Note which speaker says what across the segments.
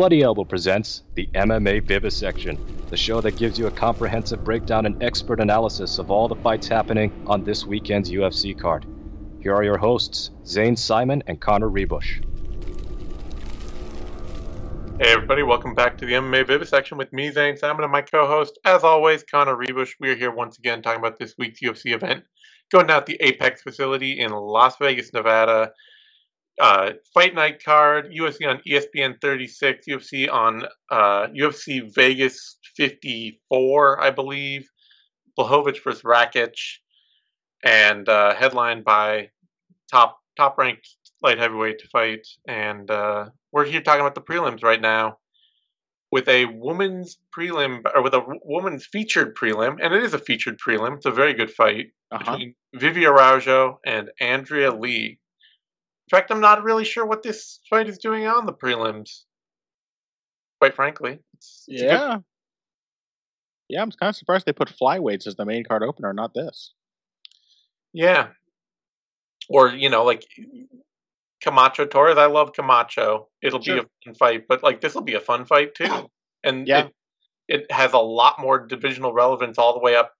Speaker 1: Bloody Elbow presents the MMA Vivisection, the show that gives you a comprehensive breakdown and expert analysis of all the fights happening on this weekend's UFC card. Here are your hosts, Zane Simon and Connor Ruebusch.
Speaker 2: Hey everybody, welcome back to the MMA Vivisection with me, Zane Simon, and my co-host, as always, Connor Ruebusch. We are here once again talking about this week's UFC event, going down at the Apex facility in Las Vegas, Nevada. Uh, Fight Night card, UFC on ESPN 36, UFC on uh, UFC Vegas 54, I believe. Blachowicz versus Rakic, and uh, headlined by top top ranked light heavyweight to fight. And uh, we're here talking about the prelims right now with a woman's prelim or with a woman's featured prelim, and it is a featured prelim. It's a very good fight
Speaker 3: Uh-huh.
Speaker 2: between Vivi Araujo and Andrea Lee. In fact, I'm not really sure what this fight is doing on the prelims. Quite frankly, it's, it's a good-
Speaker 3: Yeah. Yeah, I'm kind of surprised they put flyweights as the main card opener, not this.
Speaker 2: yeah. Or you know, like Camacho Torres. I love Camacho. It'll
Speaker 3: Sure.
Speaker 2: be a fun fight, but like this will be a fun fight too. And
Speaker 3: Yeah.
Speaker 2: it, it has a lot more divisional relevance all the way up.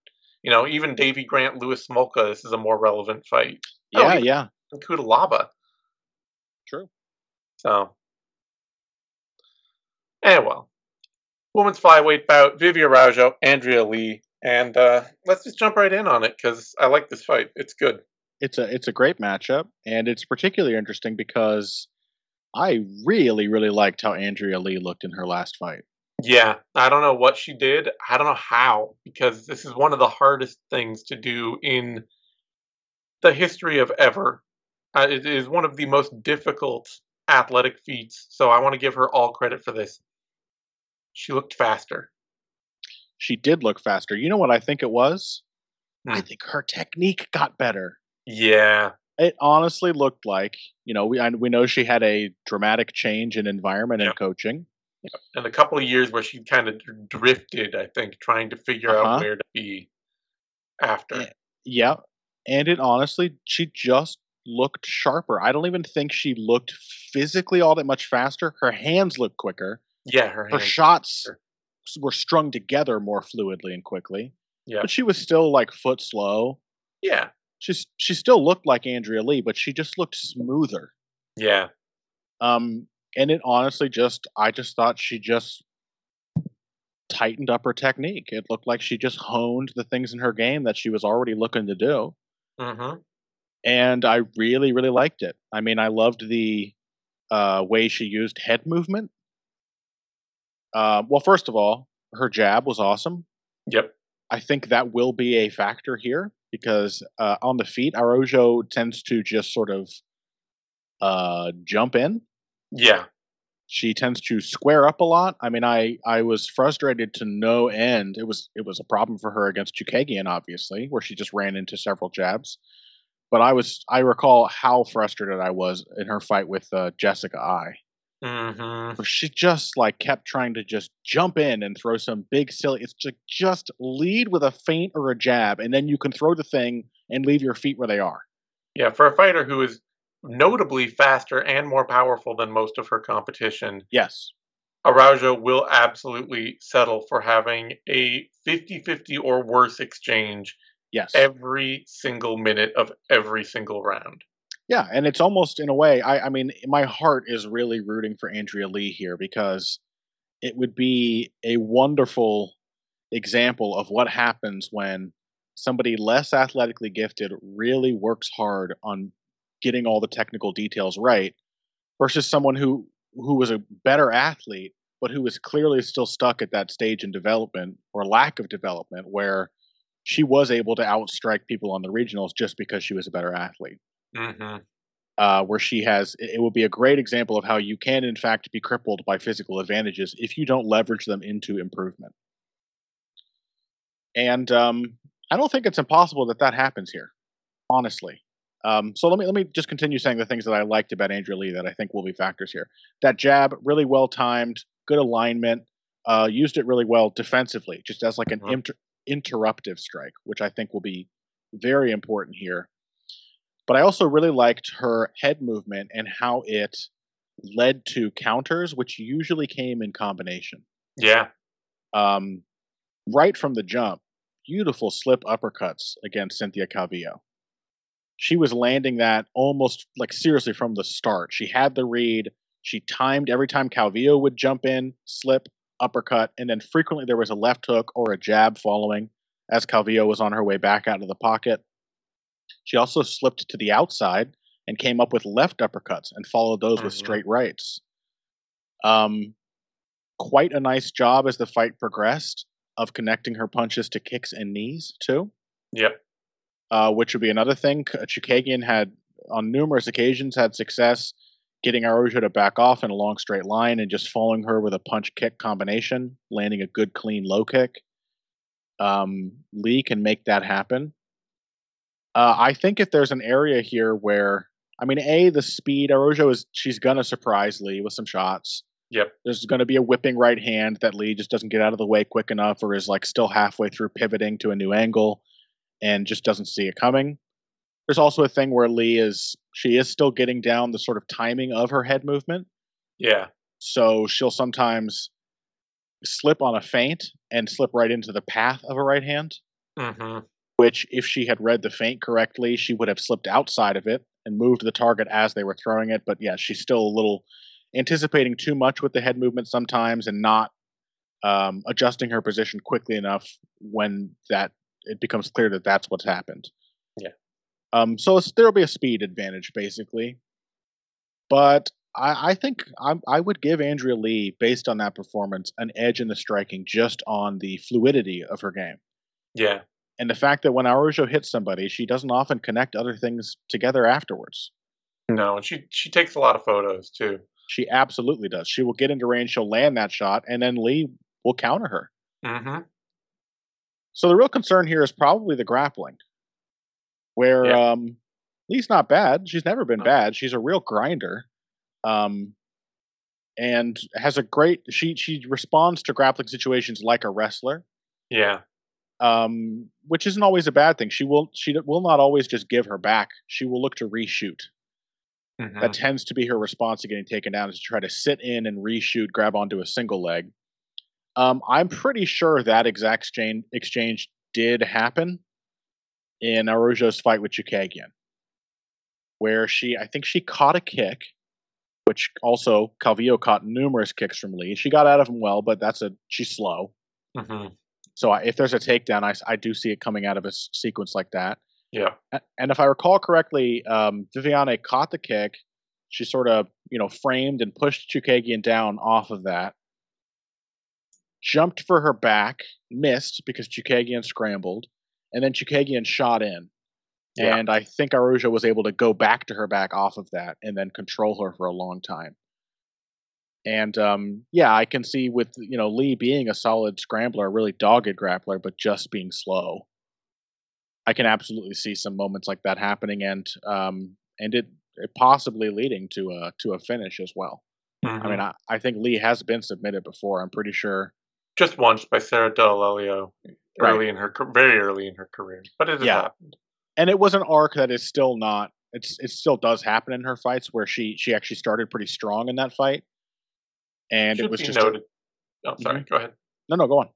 Speaker 2: You know, even Davey Grant, Louis Smolka. This is a more relevant fight. Oh,
Speaker 3: Yeah,
Speaker 2: even-
Speaker 3: yeah.
Speaker 2: And Kudalaba. So, and well, women's flyweight bout: Vivi Araujo, Andrea Lee, and uh, let's just jump right in on it because I like this fight. It's good.
Speaker 3: It's a it's a great matchup, and it's particularly interesting because I really, really liked how Andrea Lee looked in her last fight.
Speaker 2: Yeah, I don't know what she did. I don't know how because this is one of the hardest things to do in the history of ever. Uh, it is one of the most difficult athletic feats, so I want to give her all credit for this. She looked faster.
Speaker 3: She did look faster. You know what I think it was? I
Speaker 2: Hmm.
Speaker 3: think her technique got better.
Speaker 2: Yeah,
Speaker 3: It honestly looked like, you know, we I, we know she had a dramatic change in environment
Speaker 2: Yeah.
Speaker 3: and coaching.
Speaker 2: and a couple of years where she kind of drifted, I think, trying to figure out
Speaker 3: Uh-huh.
Speaker 2: where to be after.
Speaker 3: Yeah. Yeah, and it honestly, she just looked sharper. I don't even think she looked physically all that much faster. Her hands looked quicker.
Speaker 2: Yeah, her
Speaker 3: Her shots s- were strung together more fluidly and quickly.
Speaker 2: Yeah.
Speaker 3: But she was still like foot slow.
Speaker 2: yeah,
Speaker 3: She's she still looked like Andrea Lee, but she just looked smoother.
Speaker 2: yeah,
Speaker 3: Um, and it honestly just I just thought she just tightened up her technique. It looked like she just honed the things in her game that she was already looking to do.
Speaker 2: hmm
Speaker 3: and I really, really liked it. I mean, I loved the uh, way she used head movement. Uh, well, first of all, her jab was awesome.
Speaker 2: Yep.
Speaker 3: I think that will be a factor here because uh, on the feet, Araujo tends to just sort of uh, jump in.
Speaker 2: Yeah.
Speaker 3: She tends to square up a lot. I mean, I I was frustrated to no end. It was it was a problem for her against Chookagian, obviously, where she just ran into several jabs. But I was I recall how frustrated I was in her fight with uh, Jessica Eye,
Speaker 2: hmm
Speaker 3: where she just like kept trying to just jump in and throw some big silly. It's just just lead with a feint or a jab, and then you can throw the thing and leave your feet where they are.
Speaker 2: Yeah, for a fighter who is notably faster and more powerful than most of her competition,
Speaker 3: Yes,
Speaker 2: Araujo will absolutely settle for having a 50 50 or worse exchange
Speaker 3: yes.
Speaker 2: every single minute of every single round.
Speaker 3: Yeah, and it's almost in a way. I, I mean, my heart is really rooting for Andrea Lee here because it would be a wonderful example of what happens when somebody less athletically gifted really works hard on getting all the technical details right versus someone who who was a better athlete but who was clearly still stuck at that stage in development or lack of development where she was able to outstrike people on the regionals just because she was a better athlete.
Speaker 2: Hmm
Speaker 3: uh, where she has it would be a great example of how you can in fact be crippled by physical advantages if you don't leverage them into improvement. And um, i don't think it's impossible that that happens here honestly. Um, so let me let me just continue saying the things that i liked about andrea lee that i think will be factors here. That jab really well timed good alignment uh, used it really well defensively just as like an
Speaker 2: Mhm.
Speaker 3: inter- interruptive strike which i think will be very important here but I also really liked her head movement and how it led to counters, which usually came in combination.
Speaker 2: Yeah.
Speaker 3: Um, right from the jump, beautiful slip uppercuts against Cynthia Calvillo. She was landing that almost like seriously from the start. She had the read. She timed every time Calvillo would jump in, slip, uppercut, and then frequently there was a left hook or a jab following as Calvillo was on her way back out of the pocket. She also slipped to the outside and came up with left uppercuts and followed those mm-hmm. with straight rights. Um, quite a nice job as the fight progressed of connecting her punches to kicks and knees too.
Speaker 2: Yep.
Speaker 3: Uh, which would be another thing. Chookagian had on numerous occasions had success getting Araujo to back off in a long straight line and just following her with a punch kick combination, landing a good clean low kick. Um, Lee can make that happen. Uh, I think if there's an area here where, I mean, a the speed Araujo is she's gonna surprise Lee with some shots.
Speaker 2: Yep.
Speaker 3: There's going to be a whipping right hand that Lee just doesn't get out of the way quick enough, or is like still halfway through pivoting to a new angle, and just doesn't see it coming. There's also a thing where Lee is she is still getting down the sort of timing of her head movement.
Speaker 2: Yeah.
Speaker 3: So she'll sometimes slip on a feint and slip right into the path of a right hand.
Speaker 2: Mm-hmm.
Speaker 3: Which, if she had read the feint correctly, she would have slipped outside of it and moved the target as they were throwing it. But yeah, she's still a little anticipating too much with the head movement sometimes and not um, adjusting her position quickly enough when that it becomes clear that that's what's happened.
Speaker 2: Yeah.
Speaker 3: Um, so there'll be a speed advantage basically, but I, I think I, I would give Andrea Lee, based on that performance, an edge in the striking just on the fluidity of her game.
Speaker 2: Yeah.
Speaker 3: And the fact that when Araujo hits somebody, she doesn't often connect other things together afterwards.
Speaker 2: No, and she she takes a lot of photos too.
Speaker 3: She absolutely does. She will get into range, she'll land that shot, and then Lee will counter her.
Speaker 2: Mm-hmm.
Speaker 3: So the real concern here is probably the grappling where yeah. um, Lee's not bad. She's never been bad. She's a real grinder, um, and has a great. She she responds to grappling situations like a wrestler.
Speaker 2: Yeah.
Speaker 3: Um, which isn't always a bad thing. She will she will not always just give her back. She will look to reshoot. Mm-hmm. That tends to be her response to getting taken down is to try to sit in and reshoot, grab onto a single leg. Um, I'm pretty sure that exact exchange exchange did happen in Araujo's fight with Chookagian, where she, I think she caught a kick, which also Calvillo caught numerous kicks from Lee. She got out of him well, but that's a she's slow.
Speaker 2: Mm-hmm.
Speaker 3: So I, if there's a takedown, I, I do see it coming out of a sequence like that.
Speaker 2: Yeah.
Speaker 3: And if I recall correctly, um, Viviane caught the kick. She sort of, you know, framed and pushed Chookagian down off of that. Jumped for her back, missed because Chukagian scrambled, and then Chookagian shot in. Yeah. And I think Araujo was able to go back to her back off of that and then control her for a long time. And um, yeah, I can see with you know Lee being a solid scrambler, a really dogged grappler, but just being slow. I can absolutely see some moments like that happening, and um, and it, it possibly leading to a to a finish as well. Mm-hmm. I mean, I, I think Lee has been submitted before. I'm pretty sure.
Speaker 2: Just once by Sarah D'Alelio early right. in her very early in her career, but it has yeah. happened.
Speaker 3: And it was an arc that is still not. It's it still does happen in her fights where she she actually started pretty strong in that fight, and
Speaker 2: should
Speaker 3: it was just
Speaker 2: noted. A, oh, sorry. Mm-hmm. Go ahead.
Speaker 3: No, no, go on.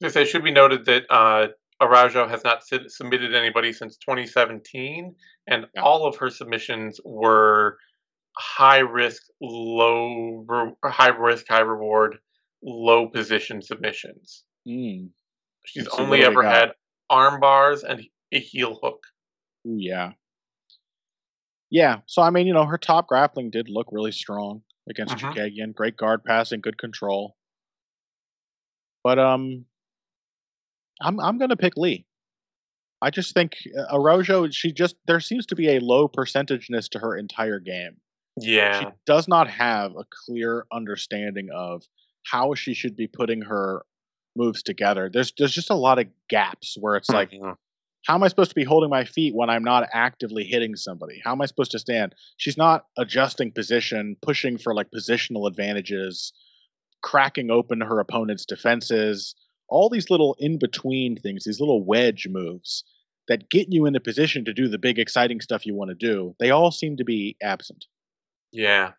Speaker 2: It say, should be noted that uh, Araujo has not submitted anybody since 2017, and yeah. all of her submissions were high risk, low, high risk, high reward, low position submissions.
Speaker 3: Mm.
Speaker 2: She's only ever had arm bars and a heel hook.
Speaker 3: Ooh, yeah. Yeah. So I mean, you know, her top grappling did look really strong against uh Great guard passing, good control. But um I'm I'm gonna pick Lee. I just think uh, Araujo, she just there seems to be a low percentageness to her entire game.
Speaker 2: Yeah.
Speaker 3: She does not have a clear understanding of how she should be putting her moves together. There's there's just a lot of gaps where it's like, mm-hmm. how am I supposed to be holding my feet when I'm not actively hitting somebody? How am I supposed to stand? She's not adjusting position, pushing for like positional advantages, cracking open her opponent's defenses. All these little in between things, these little wedge moves that get you in the position to do the big exciting stuff you want to do. They all seem to be absent.
Speaker 2: Yeah.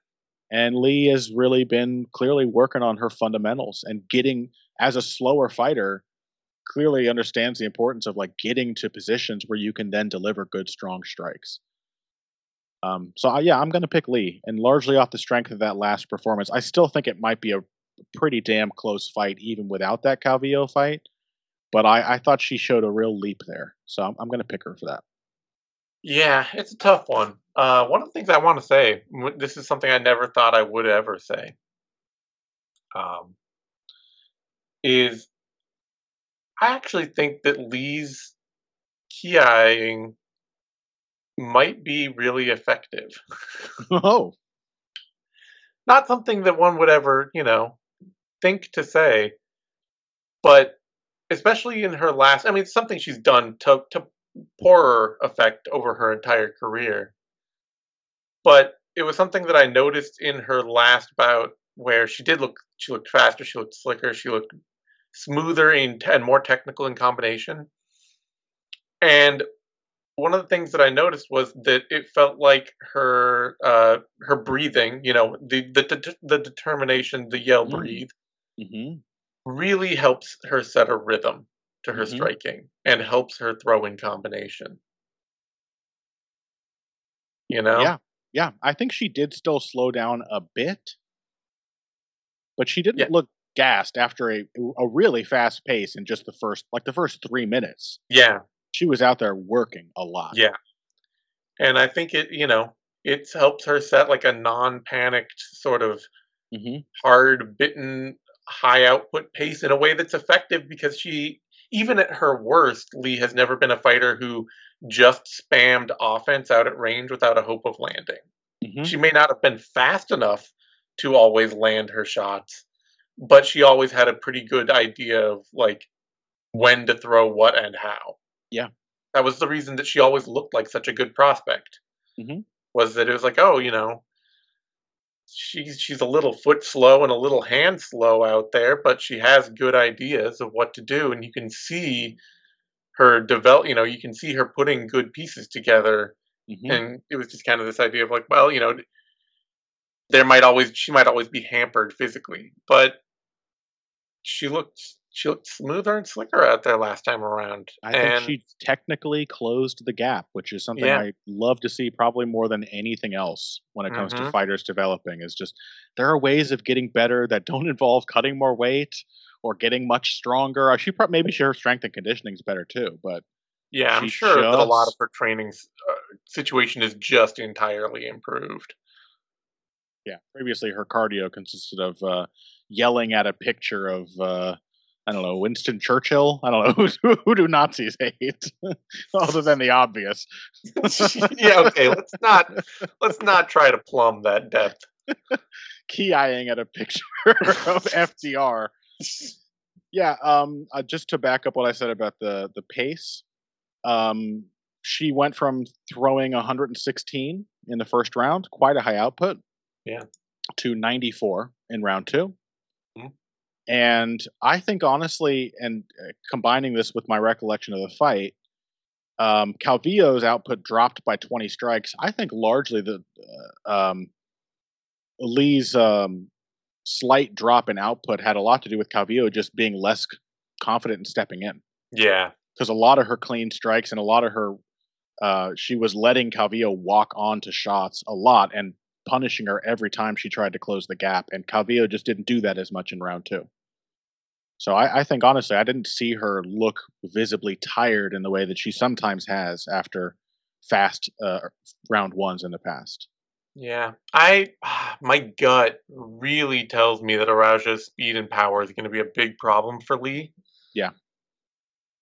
Speaker 3: And Lee has really been clearly working on her fundamentals and getting as a slower fighter clearly understands the importance of like getting to positions where you can then deliver good strong strikes. Um, so yeah, I'm going to pick Lee, and largely off the strength of that last performance. I still think it might be a pretty damn close fight even without that Calvillo fight, but I, I thought she showed a real leap there, so I'm, I'm going to pick her for that.
Speaker 2: Yeah, it's a tough one. Uh, one of the things I want to say, this is something I never thought I would ever say, um, is I actually think that Lee's kiaing might be really effective.
Speaker 3: oh.
Speaker 2: Not something that one would ever, you know, think to say, but especially in her last, I mean, it's something she's done to, to poorer effect over her entire career. But it was something that I noticed in her last bout where she did look, she looked faster, she looked slicker, she looked smoother and, and more technical in combination. And one of the things that I noticed was that it felt like her uh, her breathing, you know, the the the determination, the yell mm. breathe, mm-hmm. really helps her set a rhythm to her mm-hmm. striking and helps her throwing combination. You know?
Speaker 3: Yeah, yeah. I think she did still slow down a bit, but she didn't yeah. look gassed after a a really fast pace in just the first like the first three minutes.
Speaker 2: Yeah,
Speaker 3: she was out there working a lot.
Speaker 2: Yeah, and I think it you know it helps her set like a non-panicked sort of mm-hmm. hard bitten high output pace in a way that's effective because she even at her worst lee has never been a fighter who just spammed offense out at range without a hope of landing mm-hmm. she may not have been fast enough to always land her shots but she always had a pretty good idea of like when to throw what and how.
Speaker 3: Yeah,
Speaker 2: that was the reason that she always looked like such a good prospect. Mm-hmm. Was that it was like, oh, you know, she's she's a little foot slow and a little hand slow out there, but she has good ideas of what to do, and you can see her develop. You know, you can see her putting good pieces together, mm-hmm. and it was just kind of this idea of like, well, you know, there might always she might always be hampered physically, but she looked she looked smoother and slicker out there last time around.
Speaker 3: I and, think she technically closed the gap, which is something yeah. I love to see probably more than anything else when it comes mm-hmm. to fighters developing. Is just there are ways of getting better that don't involve cutting more weight or getting much stronger. Uh, she probably maybe she her strength and conditioning is better too, but
Speaker 2: yeah, I'm sure just... that a lot of her training uh, situation is just entirely improved.
Speaker 3: Yeah, previously her cardio consisted of uh, yelling at a picture of uh, I don't know Winston Churchill. I don't know who, who do Nazis hate, other than the obvious.
Speaker 2: yeah, okay. Let's not let's not try to plumb that depth.
Speaker 3: Keying at a picture of FDR. Yeah, um, uh, just to back up what I said about the the pace, um, she went from throwing 116 in the first round, quite a high output,
Speaker 2: yeah,
Speaker 3: to 94 in round 2 mm-hmm. And I think honestly, and uh, combining this with my recollection of the fight, um, Calvillo's output dropped by 20 strikes. I think largely the uh, um, Lee's um, slight drop in output had a lot to do with Calvillo just being less confident in stepping in.
Speaker 2: Yeah,
Speaker 3: because a lot of her clean strikes and a lot of her, uh, she was letting Calvillo walk onto shots a lot, and punishing her every time she tried to close the gap, and Calvillo just didn't do that as much in round two. So I, I, think honestly, I didn't see her look visibly tired in the way that she sometimes has after fast uh, round ones in the past.
Speaker 2: Yeah, I my gut really tells me that Araujo's speed and power is going to be a big problem for Lee.
Speaker 3: Yeah.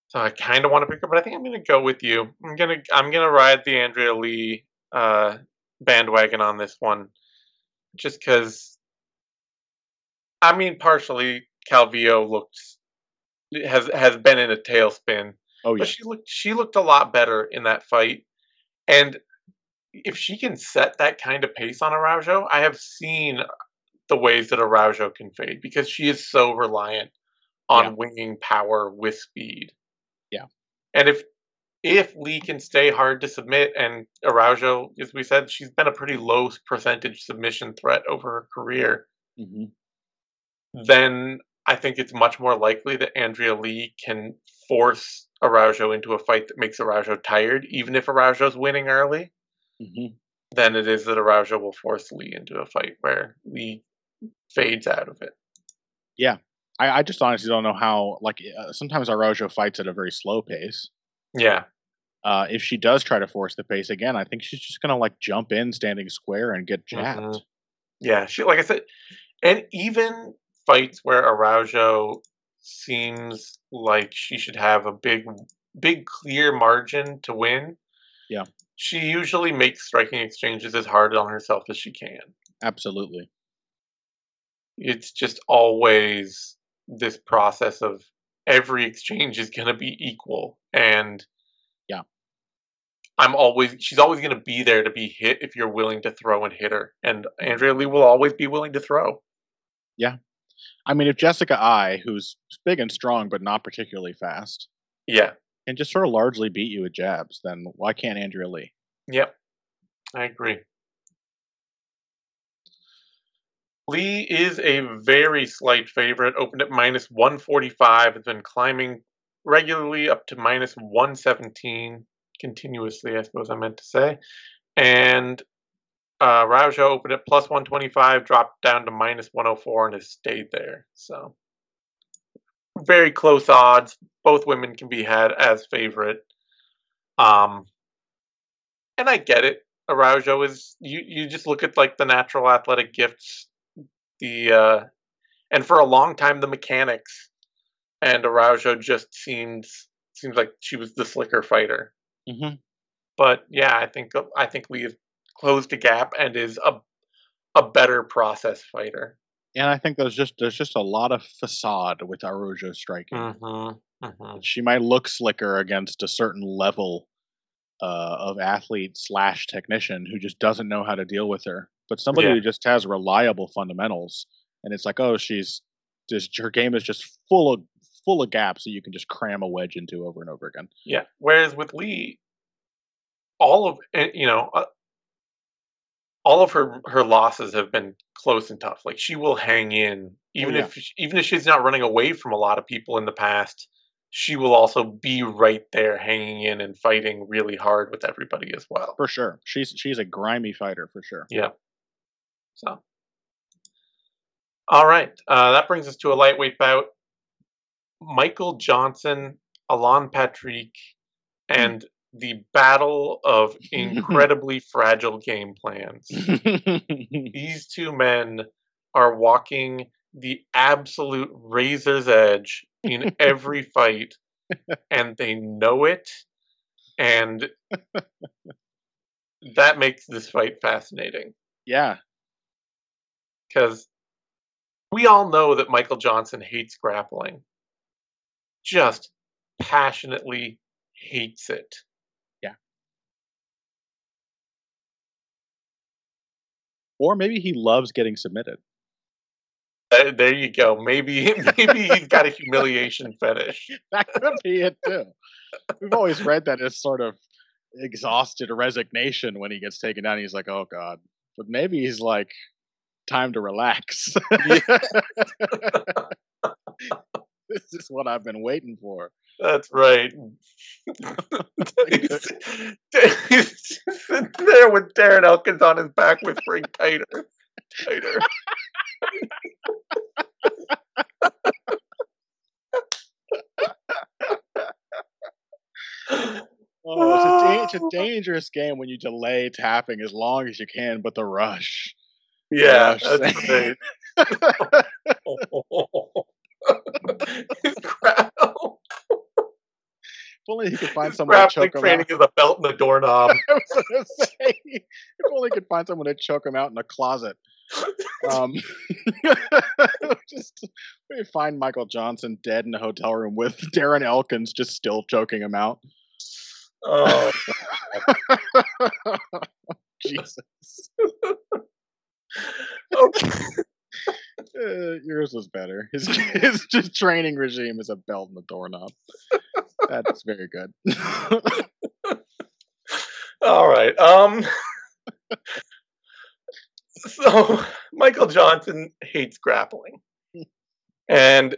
Speaker 2: So I kind of want to pick her, but I think I'm going to go with you. I'm gonna I'm gonna ride the Andrea Lee uh, bandwagon on this one, just because. I mean, partially Calvillo looked has has been in a tailspin. Oh yeah. But she looked she looked a lot better in that fight, and if she can set that kind of pace on Araujo, I have seen the ways that Araujo can fade because she is so reliant on yeah. winging power with speed.
Speaker 3: Yeah,
Speaker 2: and if if Lee can stay hard to submit, and Araujo, as we said, she's been a pretty low percentage submission threat over her career,
Speaker 3: hmm
Speaker 2: then I think it's much more likely that Andrea Lee can force Araujo into a fight that makes Araujo tired, even if Araujo's winning early,
Speaker 3: hmm
Speaker 2: than it is that Araujo will force Lee into a fight where Lee fades out of it.
Speaker 3: I, I just honestly don't know how. Like uh, sometimes Araujo fights at a very slow pace.
Speaker 2: Yeah,
Speaker 3: Uh, if she does try to force the pace again, I think she's just gonna like jump in standing square and get jabbed.
Speaker 2: Mhm. yeah. She, like I said, and even fights where Araujo seems like she should have a big, big clear margin to win.
Speaker 3: Yeah.
Speaker 2: she usually makes striking exchanges as hard on herself as she can.
Speaker 3: Absolutely.
Speaker 2: It's just always this process of every exchange is going to be equal and
Speaker 3: Yeah.
Speaker 2: I'm always she's always going to be there to be hit if you're willing to throw and hit her and Andrea Lee will always be willing to throw.
Speaker 3: I mean, if Jessica Eye, who's big and strong but not particularly fast,
Speaker 2: Yeah.
Speaker 3: can just sort of largely beat you with jabs, then why can't Andrea Lee?
Speaker 2: Yep. I agree. Lee is a very slight favorite, opened at minus 145, has been climbing regularly up to minus 117 continuously, I suppose I meant to say. And uh, opened at plus 125, dropped down to minus 104, and has stayed there. So, very close odds. Both women can be had as favorite. Um, and I get it. Araujo is you. You just look at like the natural athletic gifts, the uh, and for a long time the mechanics, and Araujo just seems seems like she was the slicker fighter.
Speaker 3: hmm
Speaker 2: But yeah, I think I think Lee has closed a gap and is a a better process fighter.
Speaker 3: And I think there's just there's just a lot of facade with Araujo striking.
Speaker 2: Mm-hmm. Mm-hmm.
Speaker 3: She might look slicker against a certain level uh, of athlete slash technician who just doesn't know how to deal with her. But somebody
Speaker 2: Yeah.
Speaker 3: who just has reliable fundamentals, and it's like, oh, she's just her game is just full of full of gaps that you can just cram a wedge into over and over again.
Speaker 2: Yeah. Whereas with Lee, all of eh, you know, uh, all of her her losses have been close and tough. Like she will hang in, even
Speaker 3: yeah.
Speaker 2: if even if she's not running away from a lot of people in the past. She will also be right there, hanging in and fighting really hard with everybody as well.
Speaker 3: For sure, she's she's a grimy fighter for sure.
Speaker 2: Yeah. So. All right. Uh, that brings us to a lightweight bout. Michael Johnson, Alan Patrick, and the battle of incredibly fragile game plans. These two men are walking the absolute razor's edge in every fight, and they know it. And that makes this fight fascinating
Speaker 3: yeah,
Speaker 2: because we all know that Michael Johnson hates grappling. Just passionately hates it.
Speaker 3: Or maybe he loves getting submitted.
Speaker 2: There you go. Maybe maybe he's got a humiliation fetish.
Speaker 3: That could be it too. We've always read that as sort of exhausted resignation when he gets taken down. He's like, "Oh God," but maybe he's like, "Time to relax." this is what I've been waiting for.
Speaker 2: That's right. sitting there with Darren Elkins on his back whispering tighter, tighter.
Speaker 3: Oh, it's, a it's a ah. dangerous game when you delay tapping as long as you can, but the rush.
Speaker 2: Yeah,
Speaker 3: Gosh,
Speaker 2: that's
Speaker 3: same.
Speaker 2: right. His grapple,
Speaker 3: If only he could find
Speaker 2: his
Speaker 3: someone to choke him
Speaker 2: training
Speaker 3: out.
Speaker 2: is a belt and a doorknob.
Speaker 3: I was gonna say, if only he could find someone to choke him out in a closet. Um, just we find Michael Johnson dead in a hotel room with Darren Elkins just still choking him out.
Speaker 2: Oh,
Speaker 3: Jesus,
Speaker 2: okay.
Speaker 3: Uh, yours was better. His his just training regime is a belt and a doorknob. That's very good.
Speaker 2: All right. Um. so Michael Johnson hates grappling, and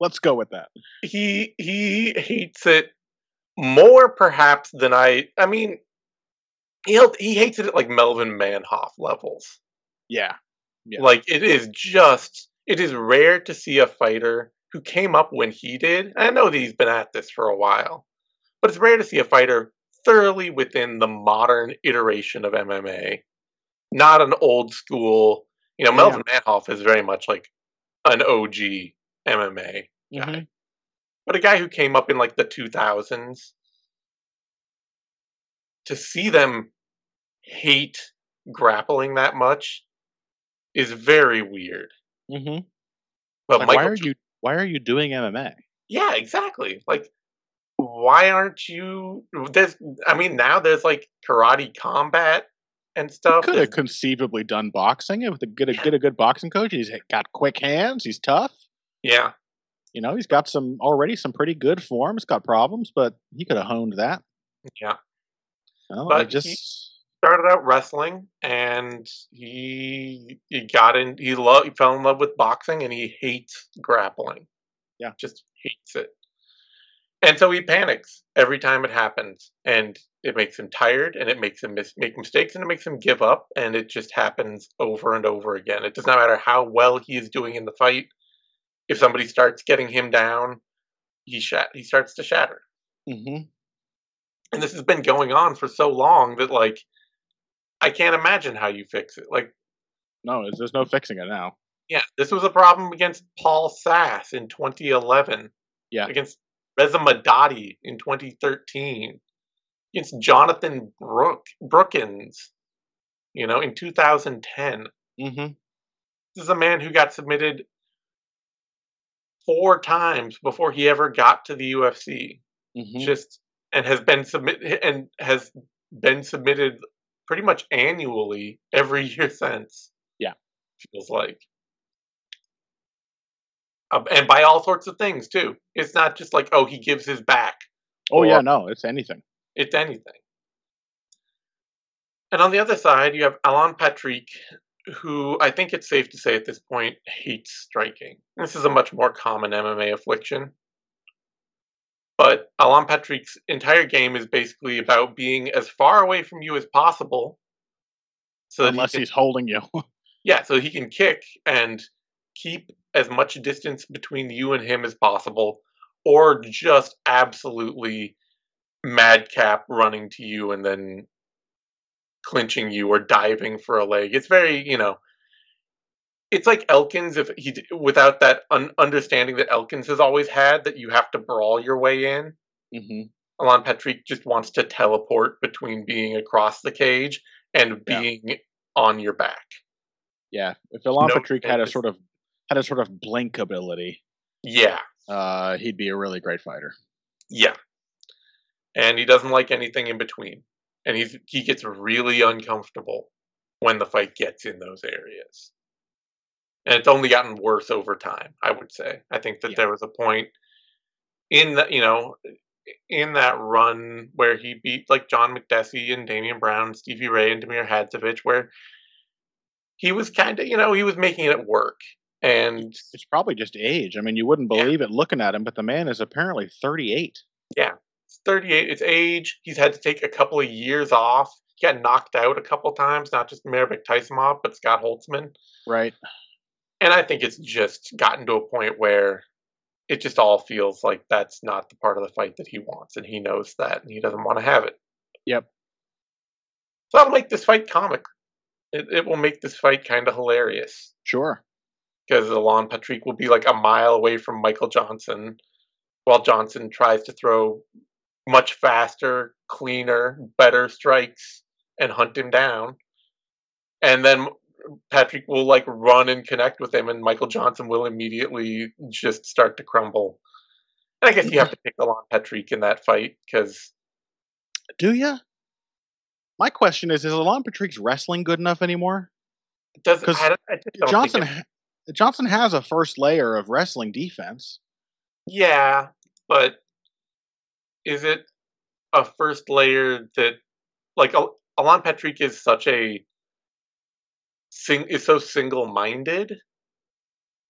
Speaker 3: Let's go with that.
Speaker 2: he he hates it more perhaps than I. I mean, he he hates it at like Melvin Manhoef levels.
Speaker 3: Yeah. Yeah.
Speaker 2: Like it is just it is rare to see a fighter who came up when he did. I know that he's been at this for a while, but it's rare to see a fighter thoroughly within the modern iteration of MMA, not an old school. You know,
Speaker 3: Yeah.
Speaker 2: Melvin Manhoef is very much like an OG MMA guy,
Speaker 3: Mhm.
Speaker 2: but a guy who came up in like the 2000s. To see them hate grappling that much is very weird.
Speaker 3: Mhm.
Speaker 2: But
Speaker 3: Like, why are you why are you doing MMA?
Speaker 2: Yeah, exactly. Like, why aren't you? There's, I mean, now there's like karate combat and stuff.
Speaker 3: He
Speaker 2: Could
Speaker 3: have conceivably done boxing with a get a get a good boxing coach. He's got quick hands. He's tough.
Speaker 2: yeah,
Speaker 3: You know, he's got some already some pretty good form. He's got problems, but he could have honed that.
Speaker 2: yeah.
Speaker 3: Well,
Speaker 2: But
Speaker 3: just
Speaker 2: Started out wrestling, and he he got in. He loved. He fell in love with boxing, and he hates grappling.
Speaker 3: Yeah.
Speaker 2: just hates it. And so he panics every time it happens, and it makes him tired, and it makes him mis- make mistakes, and it makes him give up, and it just happens over and over again. It does not matter how well he is doing in the fight. If somebody starts getting him down, he shat- he starts to shatter.
Speaker 3: Mhm.
Speaker 2: And this has been going on for so long that like I can't imagine how you fix it. Like
Speaker 3: no, there's, no fixing it now.
Speaker 2: Yeah, this was a problem against Paul Sass in 2011.
Speaker 3: Yeah.
Speaker 2: Against Reza Madadi in 2013. Against Jonathan Brook Brookins, you know, in 2010.
Speaker 3: Mhm.
Speaker 2: This is a man who got submitted four times before he ever got to the UFC.
Speaker 3: Mhm.
Speaker 2: Just and has been submit and has been submitted pretty much annually every year since.
Speaker 3: Yeah.
Speaker 2: feels like. Um, and by all sorts of things too. It's not just like oh he gives his back.
Speaker 3: Oh yeah, no, it's anything.
Speaker 2: It's anything. And on the other side, you have Alan Patrick, who I think it's safe to say at this point hates striking. This is a much more common MMA affliction. But Alan Patrick's entire game is basically about being as far away from you as possible. So that he
Speaker 3: Unless
Speaker 2: can-
Speaker 3: he's holding you.
Speaker 2: yeah, so he can kick and keep as much distance between you and him as possible, or just absolutely madcap running to you and then clinching you or diving for a leg. It's very, you know, it's like Elkins if he without that un- understanding that Elkins has always had that you have to brawl your way in.
Speaker 3: hmm
Speaker 2: Alan Patrick just wants to teleport between being across the cage and
Speaker 3: Yeah.
Speaker 2: being on your back.
Speaker 3: Yeah, if Alan
Speaker 2: No
Speaker 3: Patrick had a sort of had a sort of blink ability,
Speaker 2: Yeah.
Speaker 3: uh, he'd be a really great fighter.
Speaker 2: Yeah. And he doesn't like anything in between. And he's he gets really uncomfortable when the fight gets in those areas. And it's only gotten worse over time, I would say. I think that
Speaker 3: Yeah.
Speaker 2: there was a point in the you know in that run where he beat like John Makdessi and Damien Brown, Stevie Ray and Damir Hadzovic, where he was kind of, you know, he was making it work. And
Speaker 3: It's probably just age. I mean, you wouldn't
Speaker 2: Yeah.
Speaker 3: believe it looking at him, but the man is apparently 38.
Speaker 2: Yeah, It's 38. It's age. He's had to take a couple of years off. He got knocked out a couple times, not just Mairbek Taisumov, but Scott Holtzman.
Speaker 3: Right.
Speaker 2: And I think it's just gotten to a point where it just all feels like that's not the part of the fight that he wants, and he knows that, and he doesn't want to have it.
Speaker 3: Yep.
Speaker 2: So that'll make this fight comic. It, it will make this fight kind of hilarious
Speaker 3: Sure.
Speaker 2: because Alan Patrick will be like a mile away from Michael Johnson, while Johnson tries to throw much faster, cleaner, better strikes and hunt him down. And then Patrick will like run and connect with him, and Michael Johnson will immediately just start to crumble. And I guess you have to pick Alan Patrick in that fight because
Speaker 3: Do you? My question is: Is Alan Patrick's wrestling good enough anymore?
Speaker 2: it doesn't.
Speaker 3: 'Cause
Speaker 2: I, don't- I just don't
Speaker 3: Johnson,
Speaker 2: it,
Speaker 3: Johnson has a first layer of wrestling defense.
Speaker 2: yeah, but is it a first layer that like Al- Alan Patrick is such a sing is so single minded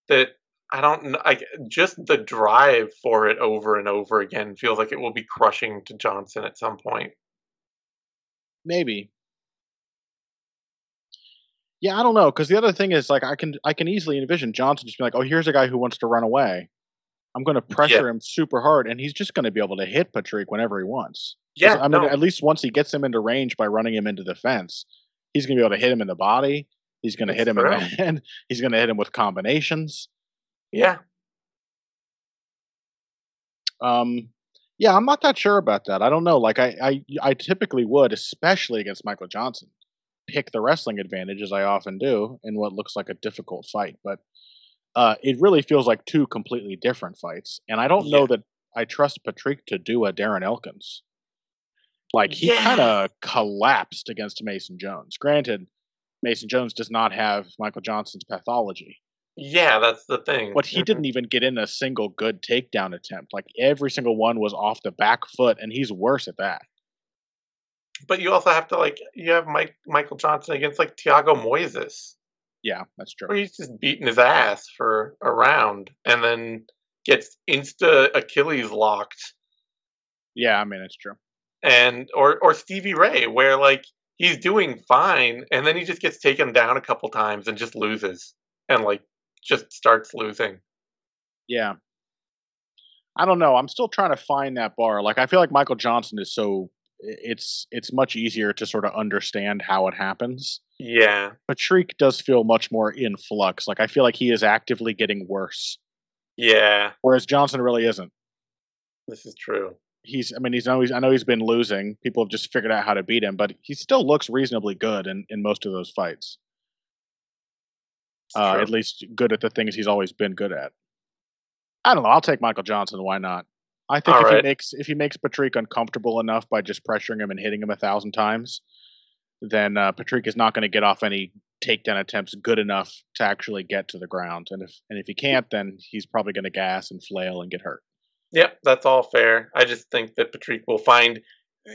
Speaker 2: that I don't I just the drive for it over and over again feels like it will be crushing to Johnson at some point.
Speaker 3: Maybe. Yeah, I don't know because the other thing is like I can I can easily envision Johnson just be like, oh, here's a guy who wants to run away. I'm going to pressure him super hard, and he's just going to be able to hit Patrick whenever he wants.
Speaker 2: Yeah,
Speaker 3: I mean,
Speaker 2: no,
Speaker 3: at least once he gets him into range by running him into the fence, he's going to be able to hit him in the body. He's going to hit him in the head. He's going to hit him with combinations.
Speaker 2: yeah,
Speaker 3: Um, yeah, I'm not that sure about that. I don't know. Like I, I, I typically would, especially against Michael Johnson, pick the wrestling advantage as I often do in what looks like a difficult fight. But uh, it really feels like two completely different fights, and I don't know that I trust Patrick to do a Darren Elkins. Like he
Speaker 2: Yeah.
Speaker 3: kind of collapsed against Mason Jones. Granted, Mason Jones does not have Michael Johnson's pathology,
Speaker 2: yeah. That's the thing.
Speaker 3: but he didn't even get in a single good takedown attempt. Like every single one was off the back foot, and he's worse at that.
Speaker 2: But you also have to like you have Mike Michael Johnson against like Thiago Moises,
Speaker 3: Yeah, that's true.
Speaker 2: where he's just beating his ass for a round and then gets insta Achilles locked,
Speaker 3: Yeah, I mean it's true.
Speaker 2: and or or Stevie Ray, where like he's doing fine and then he just gets taken down a couple times and just loses and like just starts losing.
Speaker 3: Yeah. I don't know. I'm still trying to find that bar. Like I feel like Michael Johnson is so it's it's much easier to sort of understand how it happens.
Speaker 2: Yeah,
Speaker 3: Patrick does feel much more in flux. Like I feel like he is actively getting worse,
Speaker 2: yeah,
Speaker 3: whereas Johnson really isn't.
Speaker 2: this is true.
Speaker 3: He's I mean he's always I know he's been losing. People have just figured out how to beat him, but he still looks reasonably good in in most of those fights. Uh, at least good at the things he's always been good at. I don't know. I'll take Michael Johnson. Why not? I think
Speaker 2: All
Speaker 3: if
Speaker 2: right.
Speaker 3: he makes if he makes Patrick uncomfortable enough by just pressuring him and hitting him a thousand times, then uh, Patrick is not going to get off any takedown attempts good enough to actually get to the ground. And if and if he can't, then he's probably going to gas and flail and get hurt.
Speaker 2: Yep, that's all fair. I just think that Patrick will find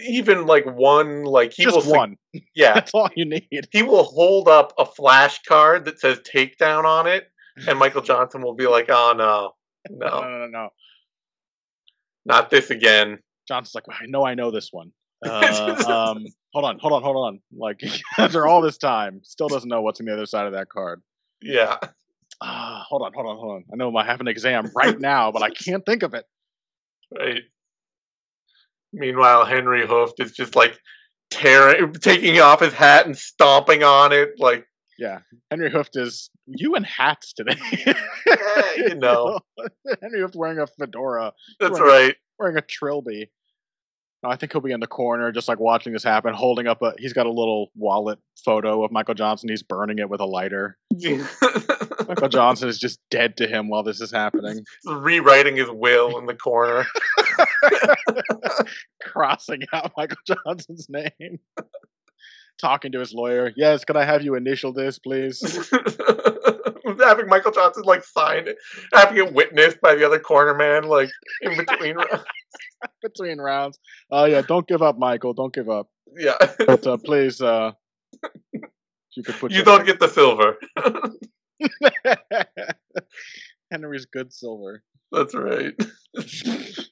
Speaker 2: even like one like he will
Speaker 3: just
Speaker 2: sig-
Speaker 3: one.
Speaker 2: yeah
Speaker 3: That's all you need.
Speaker 2: he will hold up a flash card that says takedown on it, and Michael Johnson will be like, "Oh no,
Speaker 3: No,
Speaker 2: no,
Speaker 3: no, no, no.
Speaker 2: not this again."
Speaker 3: Johnson's like, I know, I know this one. Uh, um, hold on, hold on, hold on. Like after all this time, still doesn't know what's on the other side of that card.
Speaker 2: Yeah,
Speaker 3: Ah, hold on, hold on, hold on. I know I have an exam right now, but I can't think of it.
Speaker 2: Right. Meanwhile, Henry Hooft is just like tearing, taking off his hat and stomping on it, like
Speaker 3: Yeah, Henry Hooft is you in hats today.
Speaker 2: you know.
Speaker 3: Henry Hooft wearing a fedora,
Speaker 2: that's
Speaker 3: Right.
Speaker 2: right.
Speaker 3: wearing a trilby. I think he'll be in the corner, just like watching this happen, holding up a. He's got a little wallet photo of Michael Johnson. He's burning it with a lighter. Michael Johnson is just dead to him while this is happening,
Speaker 2: Rewriting his will in the corner.
Speaker 3: crossing out Michael Johnson's name. Talking to his lawyer. Yes, could I have you initial this, please?
Speaker 2: having Michael Johnson like sign it, having it witnessed by the other corner man, like in between.
Speaker 3: Between rounds. Oh yeah, don't give up, Michael. Don't give up.
Speaker 2: yeah,
Speaker 3: But uh, please, uh, you could put
Speaker 2: you don't get the silver.
Speaker 3: Henry's good silver.
Speaker 2: That's right.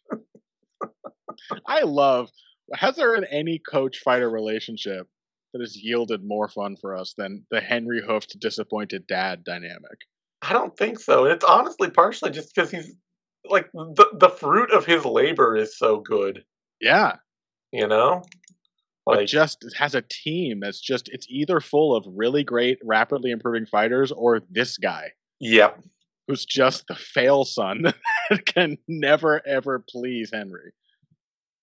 Speaker 3: I love. Has there been any coach fighter relationship that has yielded more fun for us than the Henry Hooft disappointed dad dynamic?
Speaker 2: I don't think so. It's honestly partially just because he's like the the fruit of his labor is so good.
Speaker 3: Yeah,
Speaker 2: You know,
Speaker 3: but
Speaker 2: like
Speaker 3: just has a team that's just it's either full of really great, rapidly improving fighters or this guy
Speaker 2: yep,
Speaker 3: who's just the fail son that can never ever please Henry.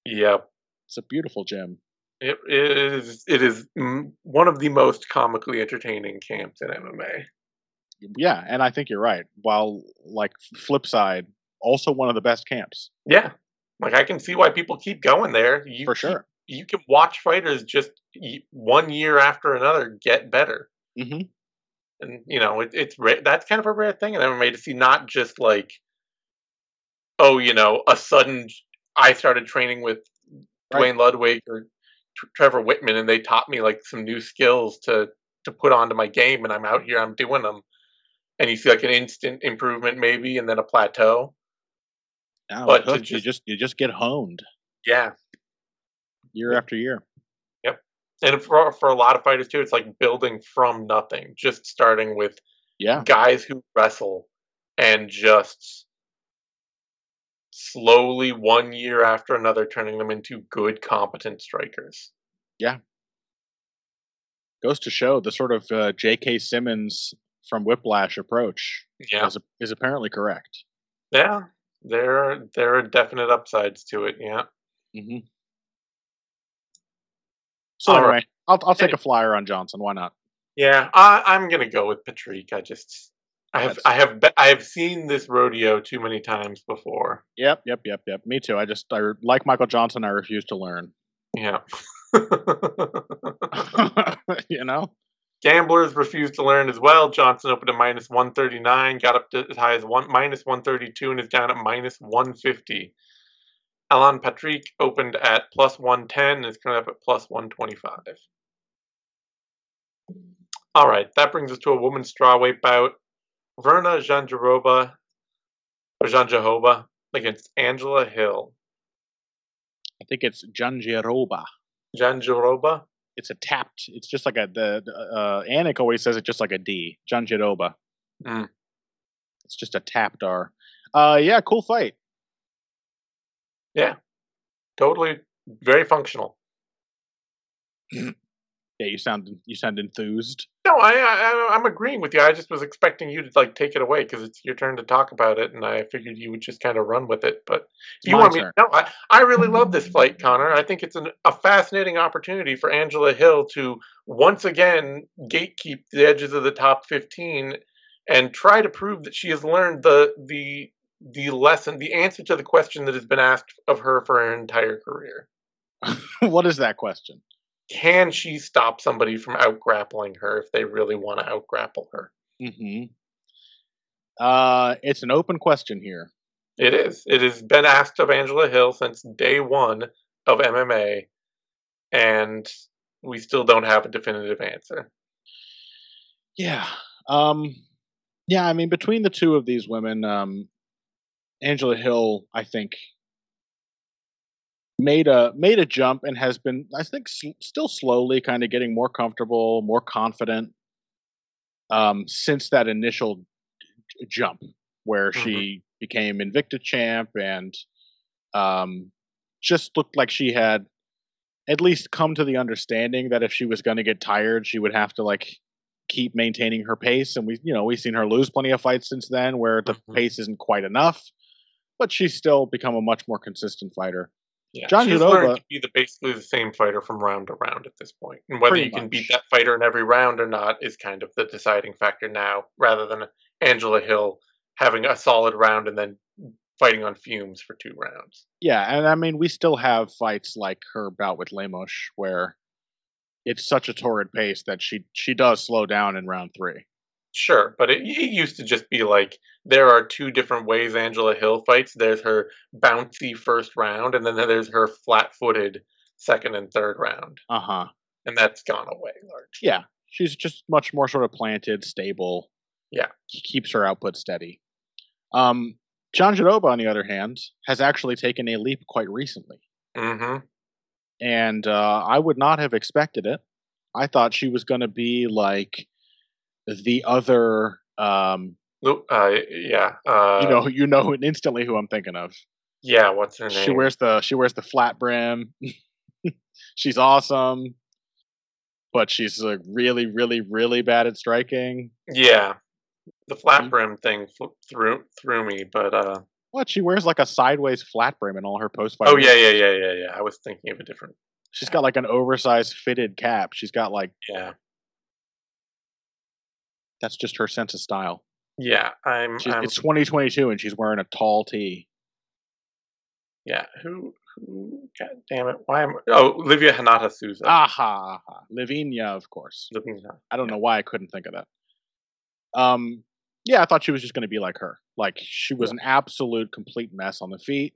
Speaker 2: yep.
Speaker 3: It's a beautiful gym.
Speaker 2: It is. It is one of the most comically entertaining camps in MMA.
Speaker 3: Yeah, and I think you're right. While like flip side, also one of the best camps
Speaker 2: Yeah, like I can see why people keep going there. You
Speaker 3: for
Speaker 2: keep-
Speaker 3: sure.
Speaker 2: you can watch fighters just one year after another get better,
Speaker 3: hmm
Speaker 2: and you know it, it's that's kind of a rare thing in MMA to see not just like, oh, you know, a sudden. I started training with
Speaker 3: Right.
Speaker 2: Duane Ludwig or Tr Trevor Wittman, and they taught me like some new skills to to put onto my game, and I'm out here, I'm doing them, and you see like an instant improvement maybe, and then a plateau.
Speaker 3: Now,
Speaker 2: But to
Speaker 3: you
Speaker 2: just-
Speaker 3: just you just get honed
Speaker 2: Yeah,
Speaker 3: year after year. Yep.
Speaker 2: And for for a lot of fighters too, it's like building from nothing, just starting with
Speaker 3: Yeah,
Speaker 2: guys who wrestle and just slowly one year after another turning them into good competent strikers Yeah.
Speaker 3: goes to show the sort of uh, J.K. Simmons from Whiplash approach
Speaker 2: yeah
Speaker 3: is is apparently correct.
Speaker 2: yeah there there are definite upsides to it yeah
Speaker 3: hmm So
Speaker 2: All
Speaker 3: anyway,
Speaker 2: right.
Speaker 3: I'll I'll take a flyer on Johnson. Why not?
Speaker 2: yeah I, i'm gonna go with patrick i just i have
Speaker 3: That's-
Speaker 2: i have i have seen this rodeo too many times before
Speaker 3: Yep, yep, yep, yep. Me too. I just I like Michael Johnson. I refuse to learn.
Speaker 2: yeah
Speaker 3: you know.
Speaker 2: Gamblers refused to learn as well. Johnson opened at minus 139, got up to as high as one, minus 132, and is down at minus 150. Alan Patrick opened at plus 110 and is coming up at plus 125. All right, that brings us to a women's strawweight bout. Virna Janjarova, or Janjahova, against Angela Hill.
Speaker 3: I think it's Janjiroba.
Speaker 2: Janjarova?
Speaker 3: It's a tapped. It's just like a the, the uh, Anik always says it just like a D. Janjiroba.
Speaker 2: Mm.
Speaker 3: It's just a tapped R. Uh, yeah, cool fight.
Speaker 2: Yeah, totally very functional.
Speaker 3: Yeah, you sound you sound enthused.
Speaker 2: No, I, I I'm agreeing with you. I just was expecting you to like take it away because it's your turn to talk about it, and I figured you would just kind of run with it. But you
Speaker 3: my
Speaker 2: want me?
Speaker 3: turn.
Speaker 2: No, I, I really love this fight, Connor. I think it's an, a fascinating opportunity for Angela Hill to once again gatekeep the edges of the top 15 and try to prove that she has learned the the the lesson, the answer to the question that has been asked of her for her entire career.
Speaker 3: what is that question?
Speaker 2: Can she stop somebody from out grappling her if they really want to out grapple her?
Speaker 3: hmm Uh, it's an open question here.
Speaker 2: It is. It has been asked of Angela Hill since day one of MMA, and we still don't have a definitive answer.
Speaker 3: Yeah. Um yeah, I mean between the two of these women, um Angela Hill, I think made a made a jump and has been I think s- still slowly kind of getting more comfortable, more confident um since that initial j- jump where she became Invicta champ and um just looked like she had at least come to the understanding that if she was going to get tired, she would have to like keep maintaining her pace. And we, you know, we've seen her lose plenty of fights since then where the
Speaker 2: Mhm.
Speaker 3: pace isn't quite enough, but she's still become a much more consistent fighter.
Speaker 2: Yeah,
Speaker 3: John
Speaker 2: she's
Speaker 3: Janova-
Speaker 2: learned to be the, basically the same fighter from round to round at this point. and whether you can
Speaker 3: much.
Speaker 2: beat that fighter in every round or not is kind of the deciding factor now, rather than Angela Hill having a solid round and then fighting on fumes for two rounds.
Speaker 3: Yeah, and I mean, we still have fights like her bout with Lemos where it's such a torrid pace that she she does slow down in round three.
Speaker 2: Sure, but it, it used to just be like there are two different ways Angela Hill fights. There's her bouncy first round, and then there's her flat-footed second and third round,
Speaker 3: Uh huh.
Speaker 2: and that's gone away largely.
Speaker 3: Yeah, she's just much more sort of planted, stable.
Speaker 2: Yeah.
Speaker 3: keeps her output steady. Um, Jandiroba, on the other hand, has actually taken a leap quite recently.
Speaker 2: Mm-hmm.
Speaker 3: and uh, I would not have expected it. I thought she was going to be like the other, um,
Speaker 2: Uh, yeah. Uh,
Speaker 3: you know, you know instantly who I'm thinking of.
Speaker 2: Yeah. What's her name?
Speaker 3: She wears the she wears the flat brim. she's awesome, but she's like really, really, really bad at striking.
Speaker 2: Yeah. The flat
Speaker 3: Mhm.
Speaker 2: brim thing threw threw me, but uh.
Speaker 3: What she wears like a sideways flat brim in all her post fight.
Speaker 2: Oh yeah, yeah, yeah, yeah, yeah. I was thinking of a different.
Speaker 3: She's got like an oversized fitted cap. She's got like
Speaker 2: Yeah.
Speaker 3: That's just her sense of style.
Speaker 2: Yeah. I'm.
Speaker 3: She's,
Speaker 2: I'm
Speaker 3: it's 2022 and she's wearing a tall tee.
Speaker 2: yeah. Who? Who? God damn it! Why am? Oh, Olivia Renata Souza.
Speaker 3: Aha, aha. Livinha, of course.
Speaker 2: Livinha.
Speaker 3: I don't know why I couldn't think of that. Um, yeah, I thought she was just going to be like her. Like she was an absolute complete mess on the feet.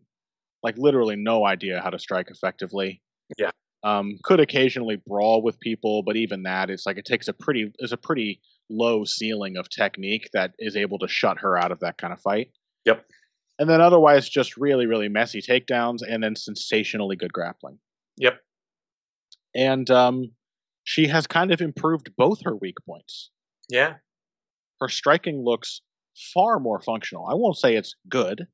Speaker 3: like literally no idea how to strike effectively.
Speaker 2: Yeah.
Speaker 3: Um, could occasionally brawl with people, but even that, it's like it takes a pretty is a pretty low ceiling of technique that is able to shut her out of that kind of fight.
Speaker 2: Yep.
Speaker 3: And then otherwise, just really really messy takedowns, and then sensationally good grappling.
Speaker 2: Yep.
Speaker 3: And um, she has kind of improved both her weak points.
Speaker 2: Yeah.
Speaker 3: Her striking looks far more functional. I won't say it's good.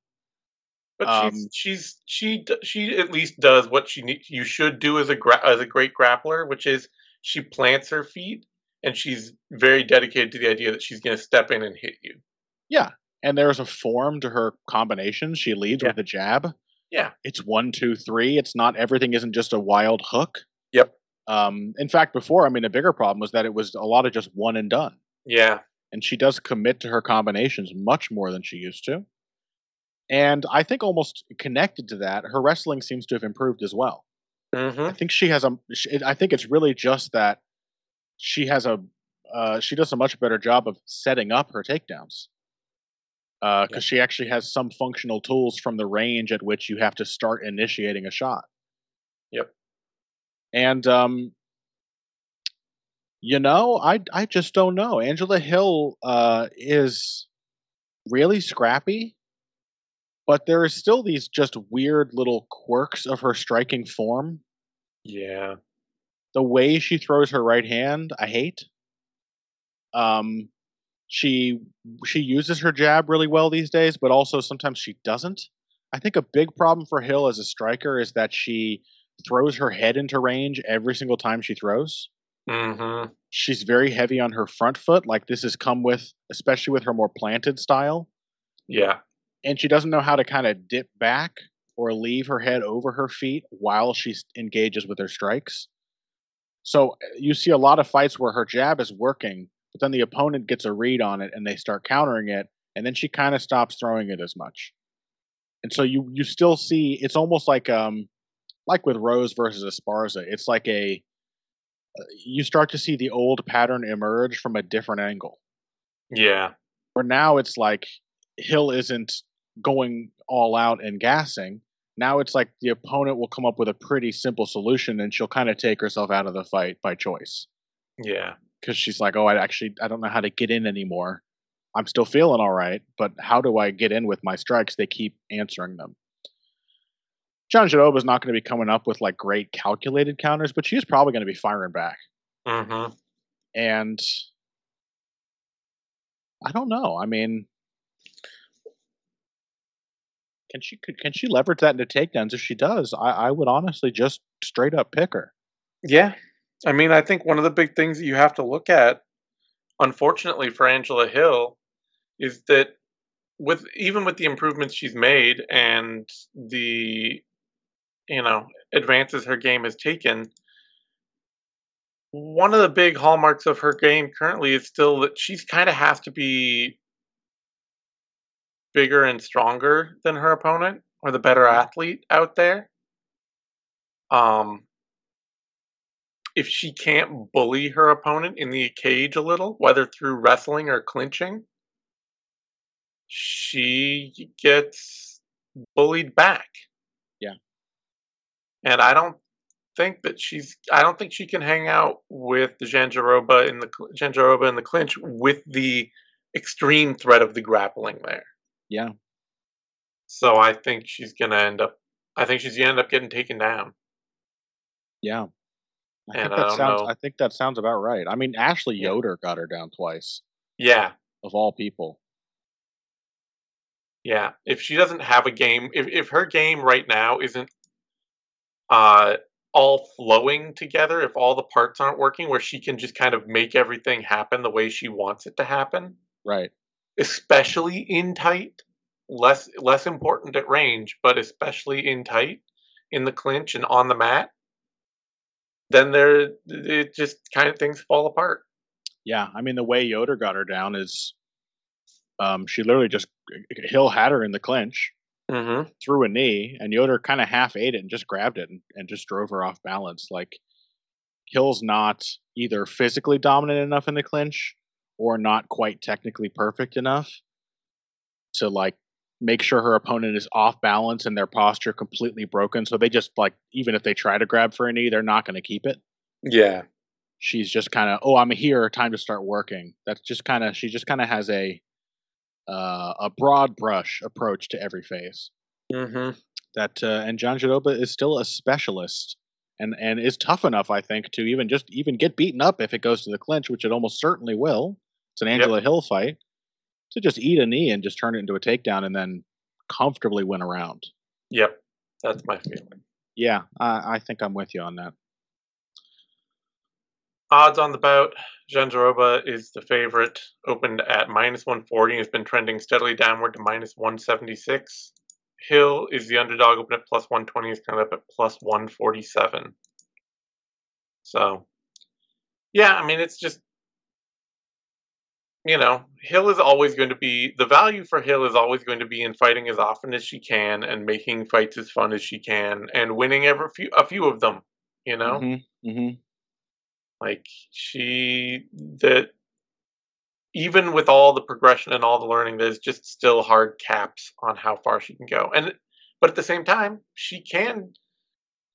Speaker 2: But
Speaker 3: Um,
Speaker 2: she's she's she she at least does what she need, you should do as a gra- as a great grappler, which is she plants her feet and she's very dedicated to the idea that she's going to step in and hit you.
Speaker 3: Yeah, and there's a form to her combinations. She leads
Speaker 2: Yeah.
Speaker 3: with a jab.
Speaker 2: Yeah.
Speaker 3: It's one, two, three. It's not everything isn't just a wild hook.
Speaker 2: Yep.
Speaker 3: Um, in fact, before, I mean, a bigger problem was that it was a lot of just one and done.
Speaker 2: Yeah.
Speaker 3: And she does commit to her combinations much more than she used to. And I think almost connected to that, her wrestling seems to have improved as well. I
Speaker 2: Mhm.
Speaker 3: think she has a. I think it's really just that she has a. Uh, she does a much better job of setting up her takedowns. Because
Speaker 2: Yeah.
Speaker 3: she actually has some functional tools from the range at which you have to start initiating a shot.
Speaker 2: Yep.
Speaker 3: And um, you know, I I just don't know. Angela Hill uh, is really scrappy, but there is still these just weird little quirks of her striking form
Speaker 2: Yeah.
Speaker 3: The way she throws her right hand, I hate. Um, she she uses her jab really well these days, but also sometimes she doesn't. I think a big problem for Hill as a striker is that she throws her head into range every single time she throws.
Speaker 2: Mhm.
Speaker 3: She's very heavy on her front foot, like this has come with, especially with her more planted style,
Speaker 2: Yeah.
Speaker 3: and she doesn't know how to kind of dip back or leave her head over her feet while she engages with her strikes. So uh, you see a lot of fights where her jab is working, but then the opponent gets a read on it and they start countering it, and then she kind of stops throwing it as much. And so you you still see it's almost like um like with Rose versus Esparza. It's like a uh, you start to see the old pattern emerge from a different angle
Speaker 2: Yeah.
Speaker 3: where now it's like Hill isn't going all out and gassing. Now it's like the opponent will come up with a pretty simple solution and she'll kind of take herself out of the fight by choice
Speaker 2: Yeah.
Speaker 3: because she's like, oh, I actually I don't know how to get in anymore. I'm still feeling all right, but how do I get in with my strikes? They keep answering them. Jandiroba is not going to be coming up with like great calculated counters, but she's probably going to be firing back.
Speaker 2: Mhm.
Speaker 3: And I don't know. I mean, can she could can she leverage that into takedowns? If she does, I, I would honestly just straight up pick her.
Speaker 2: Yeah. I mean, I think one of the big things that you have to look at, unfortunately for Angela Hill, is that with even with the improvements she's made and the you know advances her game has taken, one of the big hallmarks of her game currently is still that she's kind of has to be bigger and stronger than her opponent or the better athlete out there. Um, if she can't bully her opponent in the cage a little, whether through wrestling or clinching, she gets bullied back.
Speaker 3: Yeah.
Speaker 2: And I don't think that she's I don't think she can hang out with the Jandiroba in the Jandiroba in the clinch with the extreme threat of the grappling there.
Speaker 3: Yeah.
Speaker 2: So I think she's gonna end up I think she's gonna end up getting taken down.
Speaker 3: Yeah. I
Speaker 2: And
Speaker 3: think
Speaker 2: I
Speaker 3: that
Speaker 2: don't
Speaker 3: sounds
Speaker 2: know.
Speaker 3: I think that sounds about right. I mean Ashley. Yoder got her down twice,
Speaker 2: Yeah.
Speaker 3: of all people.
Speaker 2: Yeah, if she doesn't have a game, if if her game right now isn't uh all flowing together, if all the parts aren't working where she can just kind of make everything happen the way she wants it to happen,
Speaker 3: Right.
Speaker 2: Especially in tight, less less important at range, but especially in tight in the clinch and on the mat, then there it just kind of things fall apart.
Speaker 3: Yeah. I mean the way Yoder got her down is um she literally just Hill had her in the clinch,
Speaker 2: Mhm.
Speaker 3: threw a knee, and Yoder kind of half ate it and just grabbed it and, and just drove her off balance. Like Hill's not either physically dominant enough in the clinch or not quite technically perfect enough to like make sure her opponent is off balance and their posture completely broken. So they just like even if they try to grab for a knee, they're not going to keep it.
Speaker 2: Yeah.
Speaker 3: She's just kind of, oh, I'm here, time to start working. That's just kind of she just kind of has a uh, a broad brush approach to every phase.
Speaker 2: Mm-hmm.
Speaker 3: That uh, and Jandiroba is still a specialist and and is tough enough, I think, to even just even get beaten up if it goes to the clinch, which it almost certainly will. It's an Angela
Speaker 2: Yep.
Speaker 3: Hill fight. To just eat a knee and just turn it into a takedown and then comfortably win around.
Speaker 2: Yep. That's my feeling.
Speaker 3: Yeah, I, I think I'm with you on that.
Speaker 2: Odds on the bout. Jandiroba is the favorite, opened at minus 140 and has been trending steadily downward to minus 176. Hill is the underdog, open at plus 120, is kind of up at plus 147. So, yeah, I mean, it's just, you know, Hill is always going to be, the value for Hill is always going to be in fighting as often as she can and making fights as fun as she can and winning every few, a few of them, you know?
Speaker 3: Mm-hmm, mm-hmm.
Speaker 2: Like she that even with all the progression and all the learning, there's just still hard caps on how far she can go. And but at the same time, she can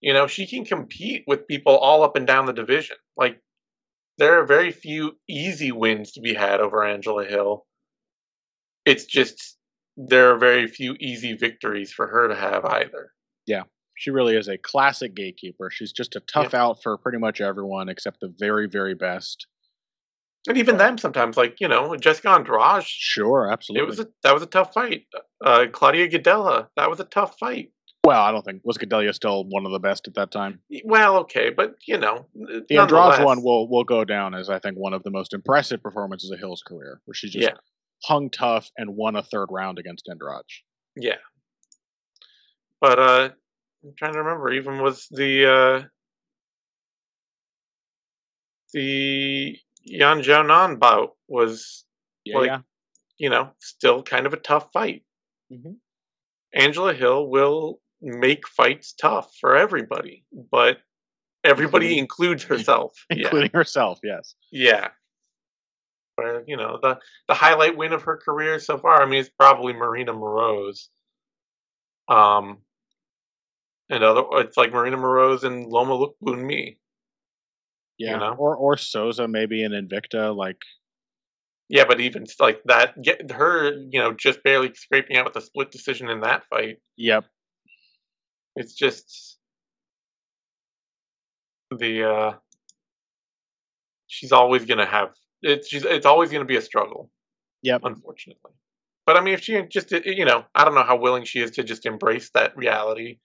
Speaker 2: you know, she can compete with people all up and down the division. Like there are very few easy wins to be had over Angela Hill. It's just there are very few easy victories for her to have either. Yeah.
Speaker 3: She really is a classic gatekeeper. She's just a tough out for pretty much everyone except the very, very best.
Speaker 2: And even them sometimes, like, you know, Jessica Andrade
Speaker 3: Sure, absolutely.
Speaker 2: It was a, that was a tough fight. Uh, Claudia Gadelha, that was a tough fight.
Speaker 3: Well, I don't think was Gadelha still one of the best at that time.
Speaker 2: Well, okay, but you know,
Speaker 3: The Andrade one will will go down as I think one of the most impressive performances of Hill's career, where she just
Speaker 2: Yeah.
Speaker 3: hung tough and won a third round against Andrade.
Speaker 2: yeah. But uh, I'm trying to remember. Even with the uh, the Yan Xiaonan bout was
Speaker 3: Yeah,
Speaker 2: Like-
Speaker 3: yeah.
Speaker 2: you know still kind of a tough fight.
Speaker 3: Mhm.
Speaker 2: Angela Hill will make fights tough for everybody, but everybody includes herself. yeah.
Speaker 3: including herself. Yes.
Speaker 2: Yeah. Where, you know, the the highlight win of her career so far, I mean, it's probably Marina Moroz. Um and other it's like Marina Moroz and Loma Lookboonmee.
Speaker 3: Yeah.
Speaker 2: know?
Speaker 3: Or or Souza maybe in Invicta. Like
Speaker 2: Yeah, but even like that get her, you know, just barely scraping out with a split decision in that fight.
Speaker 3: yep.
Speaker 2: It's just the uh she's always gonna have it's she's it's always gonna be a struggle.
Speaker 3: Yep.
Speaker 2: unfortunately. But I mean, if she just, you know, I don't know how willing she is to just embrace that reality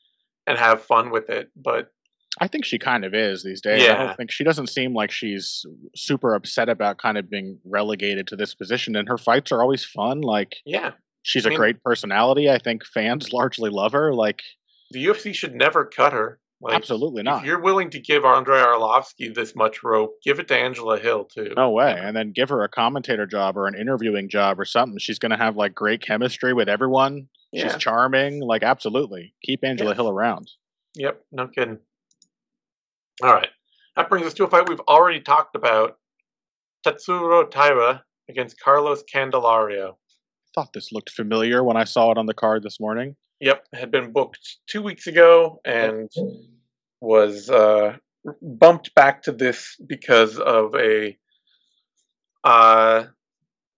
Speaker 2: and have fun with it. But
Speaker 3: I think she kind of is these days. I
Speaker 2: Yeah.
Speaker 3: don't think she doesn't seem like she's super upset about kind of being relegated to this position and her fights are always fun. Like
Speaker 2: yeah,
Speaker 3: she's
Speaker 2: I
Speaker 3: a
Speaker 2: mean-
Speaker 3: great personality. I think fans largely love her. Like
Speaker 2: the UFC should never cut her. Like,
Speaker 3: absolutely not.
Speaker 2: If you're willing to give Andrei Arlovsky this much rope, give it to Angela Hill too.
Speaker 3: No way. And then give her a commentator job or an interviewing job or something. She's going to have like great chemistry with everyone.
Speaker 2: Yeah.
Speaker 3: She's charming. Like, absolutely. Keep Angela
Speaker 2: Yeah.
Speaker 3: Hill around.
Speaker 2: Yep, no kidding. All right. That brings us to a fight we've already talked about. Tatsuro Taira against Carlos Candelario.
Speaker 3: Thought this looked familiar when I saw it on the card this morning.
Speaker 2: Yep, had been booked two weeks ago and was uh, bumped back to this because of a uh,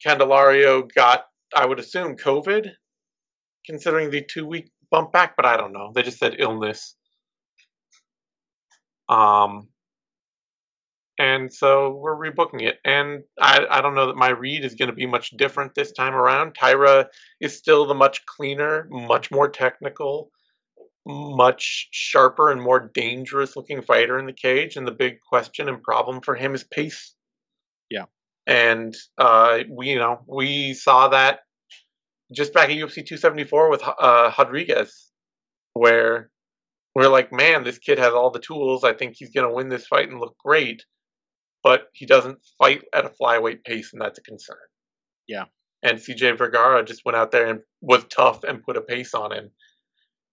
Speaker 2: Candelario got, I would assume, COVID, considering the two week bump back, but I don't know. They just said illness. Um, and so we're rebooking it. And I, I don't know that my read is going to be much different this time around. Taira is still the much cleaner, much more technical, much sharper and more dangerous looking fighter in the cage. And the big question and problem for him is pace.
Speaker 3: Yeah.
Speaker 2: And uh, we, you know, we saw that just back at UFC 274 with uh, Rodrigues, where we're like, man, this kid has all the tools. I think he's going to win this fight and look great. But he doesn't fight at a flyweight pace, and that's a concern.
Speaker 3: Yeah.
Speaker 2: And CJ Vergara just went out there and was tough and put a pace on him.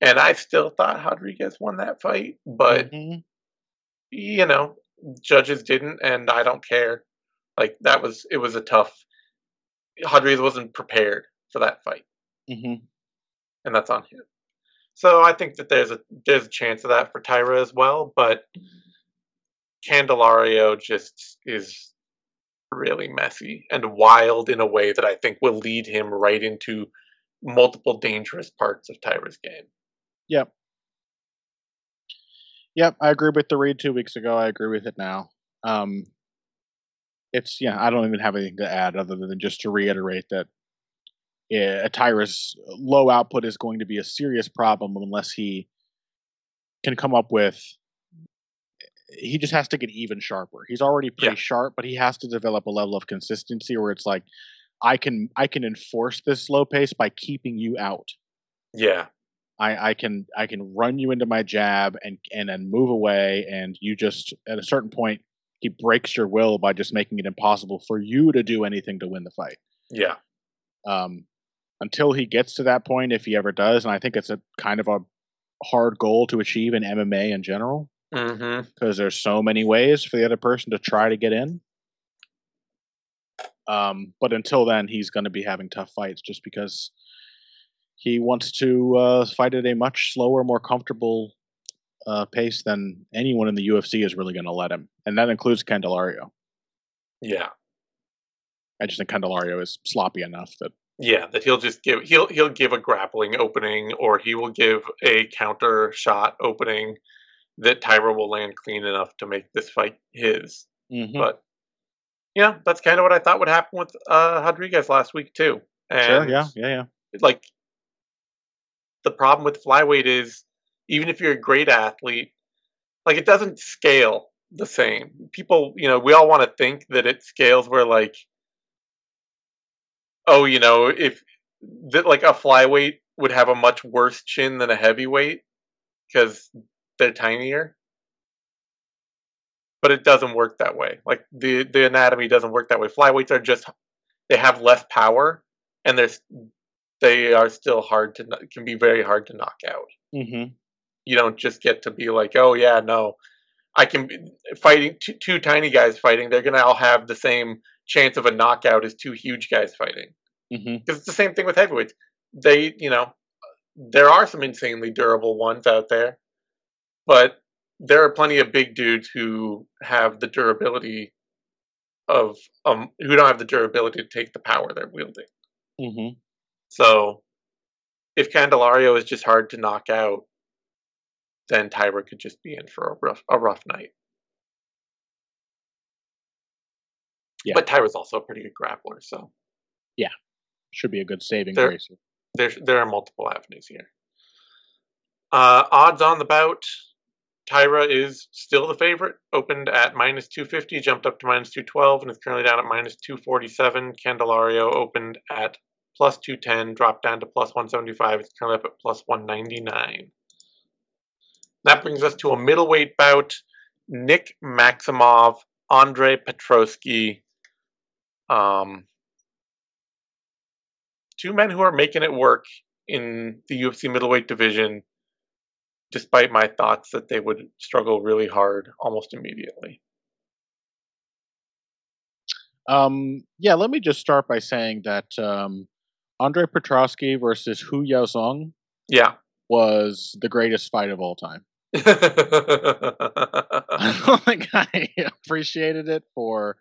Speaker 2: And I still thought Rodrigues won that fight, but
Speaker 3: Mhm.
Speaker 2: you know, judges didn't, and I don't care. Like that was it was a tough. Rodrigues wasn't prepared for that fight.
Speaker 3: Mhm.
Speaker 2: and that's on him. So I think that there's a there's a chance of that for Taira as well, but Candelario just is really messy and wild in a way that I think will lead him right into multiple dangerous parts of Taira's game.
Speaker 3: Yep. Yep, I agree with the read two weeks ago. I agree with it now. Um, it's yeah, I don't even have anything to add other than just to reiterate that yeah, Taira's low output is going to be a serious problem unless he can come up with. He just has to get even sharper. He's already pretty
Speaker 2: Yeah.
Speaker 3: sharp, but he has to develop a level of consistency where it's like, I can I can enforce this slow pace by keeping you out.
Speaker 2: Yeah,
Speaker 3: I, I can I can run you into my jab and and then move away, and you just at a certain point he breaks your will by just making it impossible for you to do anything to win the fight.
Speaker 2: yeah,
Speaker 3: Um, until he gets to that point, if he ever does, and I think it's a kind of a hard goal to achieve in MMA in general
Speaker 2: hmm
Speaker 3: because there's so many ways for the other person to try to get in. Um, but until then, he's going to be having tough fights just because he wants to uh, fight at a much slower, more comfortable uh, pace than anyone in the UFC is really going to let him, and that includes Candelario.
Speaker 2: yeah,
Speaker 3: I just think Candelario is sloppy enough that
Speaker 2: yeah. That he'll just give he'll he'll give a grappling opening, or he will give a counter shot opening that Taira will land clean enough to make this fight his. But yeah, that's kind of what I thought would happen with uh, Rodrigues last week too. And
Speaker 3: sure, yeah, yeah, yeah.
Speaker 2: like the problem with flyweight is even if you're a great athlete, like it doesn't scale the same. People, you know, we all want to think that it scales where like oh, you know, if that like a flyweight would have a much worse chin than a heavyweight because they're tinier. But it doesn't work that way. Like the the anatomy doesn't work that way. Flyweights are just they have less power and they're they are still hard to can be very hard to knock out.
Speaker 3: Mm-hmm.
Speaker 2: You don't just get to be like, oh yeah, no, I can fighting two, two tiny guys fighting. They're gonna all have the same chance of a knockout as two huge guys fighting
Speaker 3: Mm-hmm.
Speaker 2: because it's the same thing with heavyweights. They, you know, there are some insanely durable ones out there, but there are plenty of big dudes who have the durability of um who don't have the durability to take the power they're wielding.
Speaker 3: Mm-hmm.
Speaker 2: So if Candelario is just hard to knock out, then Taira could just be in for a rough a rough night.
Speaker 3: Yeah.
Speaker 2: But Taira's also a pretty good grappler, so yeah,
Speaker 3: Should be a good saving
Speaker 2: There-
Speaker 3: grace.
Speaker 2: there there are multiple avenues here. Uh, odds on the bout. Taira is still the favorite. Opened at minus 250, jumped up to minus 212, and is currently down at minus 247. Candelario opened at plus 210, dropped down to plus 175. It's currently up at plus 199. That brings us to a middleweight bout. Nick Maximov, Andre Petroski. Um, two men who are making it work in the UFC middleweight division, despite my thoughts that they would struggle really hard almost immediately.
Speaker 3: Um, yeah, let me just start by saying that um, Andre Petroski versus Hu Yaozong
Speaker 2: Yeah.
Speaker 3: was the greatest fight of all time. I don't think I appreciated it for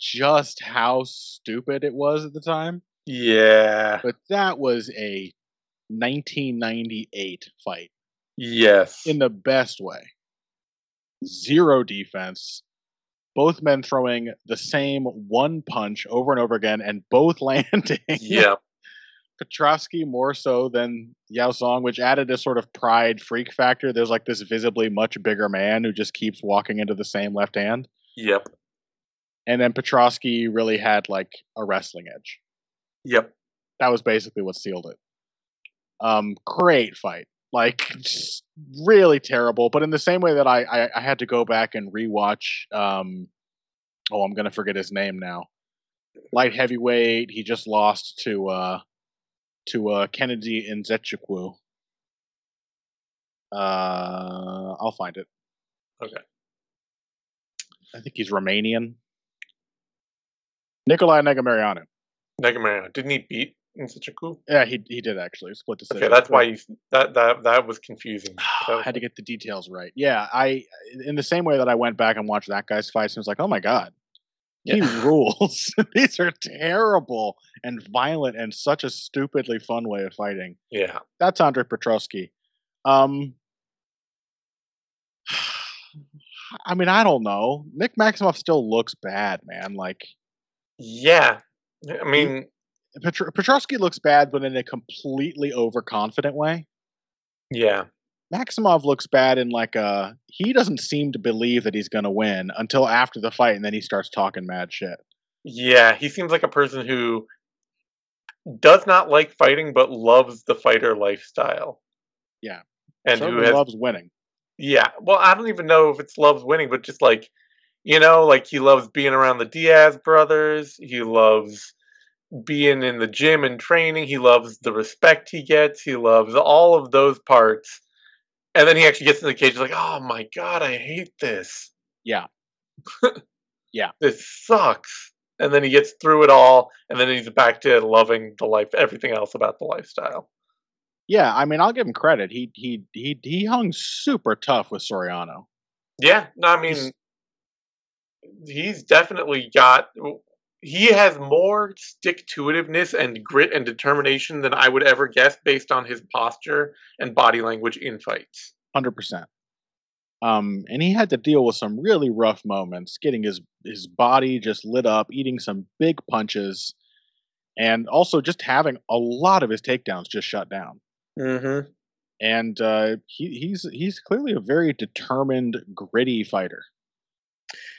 Speaker 3: just how stupid it was at the time, Yeah. but that was a 1998 fight
Speaker 2: Yes.
Speaker 3: in the best way. Zero defense. Both men throwing the same one punch over and over again and both landing.
Speaker 2: yeah.
Speaker 3: Petrovsky more so than Yaozong, which added a sort of pride freak factor. There's like this visibly much bigger man who just keeps walking into the same left hand.
Speaker 2: Yep.
Speaker 3: And then Petrovsky really had like a wrestling edge.
Speaker 2: Yep.
Speaker 3: That was basically what sealed it. Um, great fight. Like really terrible. But in the same way that I, I, I had to go back and rewatch um oh I'm gonna forget his name now. Light heavyweight, he just lost to uh to uh Kennedy Nzechukwu. Uh I'll find it.
Speaker 2: Okay.
Speaker 3: I think he's Romanian. Nicolae Negumereanu.
Speaker 2: Negumereanu. Didn't he beat in such a cool.
Speaker 3: Yeah, he he did actually split decision.
Speaker 2: Okay, that's why you that that that was confusing.
Speaker 3: I had to get the details right. Yeah, I in the same way that I went back and watched that guy's fights and was like, oh my god, he
Speaker 2: Yeah.
Speaker 3: rules. These are terrible and violent and such a stupidly fun way of fighting.
Speaker 2: yeah,
Speaker 3: That's Andre Petrovsky. Um, I mean, I don't know. Nick Maximov still looks bad, man. Like
Speaker 2: yeah. I mean,
Speaker 3: Petr- Petrovsky looks bad, but in a completely overconfident way.
Speaker 2: yeah,
Speaker 3: Maximov looks bad in like a he doesn't seem to believe that he's going to win until after the fight, and then he starts talking mad shit.
Speaker 2: yeah. He seems like a person who does not like fighting, but loves the fighter lifestyle.
Speaker 3: Yeah.
Speaker 2: and who has
Speaker 3: loves winning.
Speaker 2: Yeah. Well, I don't even know if it's loves winning, but just like, you know, like he loves being around the Diaz brothers. He loves being in the gym and training. He loves the respect he gets. He loves all of those parts. And then he actually gets in the cage like, oh my God, I hate this.
Speaker 3: Yeah. yeah.
Speaker 2: This sucks. And then he gets through it all. And then he's back to loving the life, everything else about the lifestyle.
Speaker 3: Yeah, I mean, I'll give him credit. He he he he hung super tough with Soriano.
Speaker 2: Yeah, no, I mean,
Speaker 3: He's-
Speaker 2: he's definitely got. He has more stick to itiveness and grit and determination than I would ever guess based on his posture and body language in fights.
Speaker 3: hundred percent. Um, and he had to deal with some really rough moments, getting his his body just lit up, eating some big punches, and also just having a lot of his takedowns just shut down.
Speaker 2: Mm-hmm.
Speaker 3: And uh, he, he's he's clearly a very determined, gritty fighter.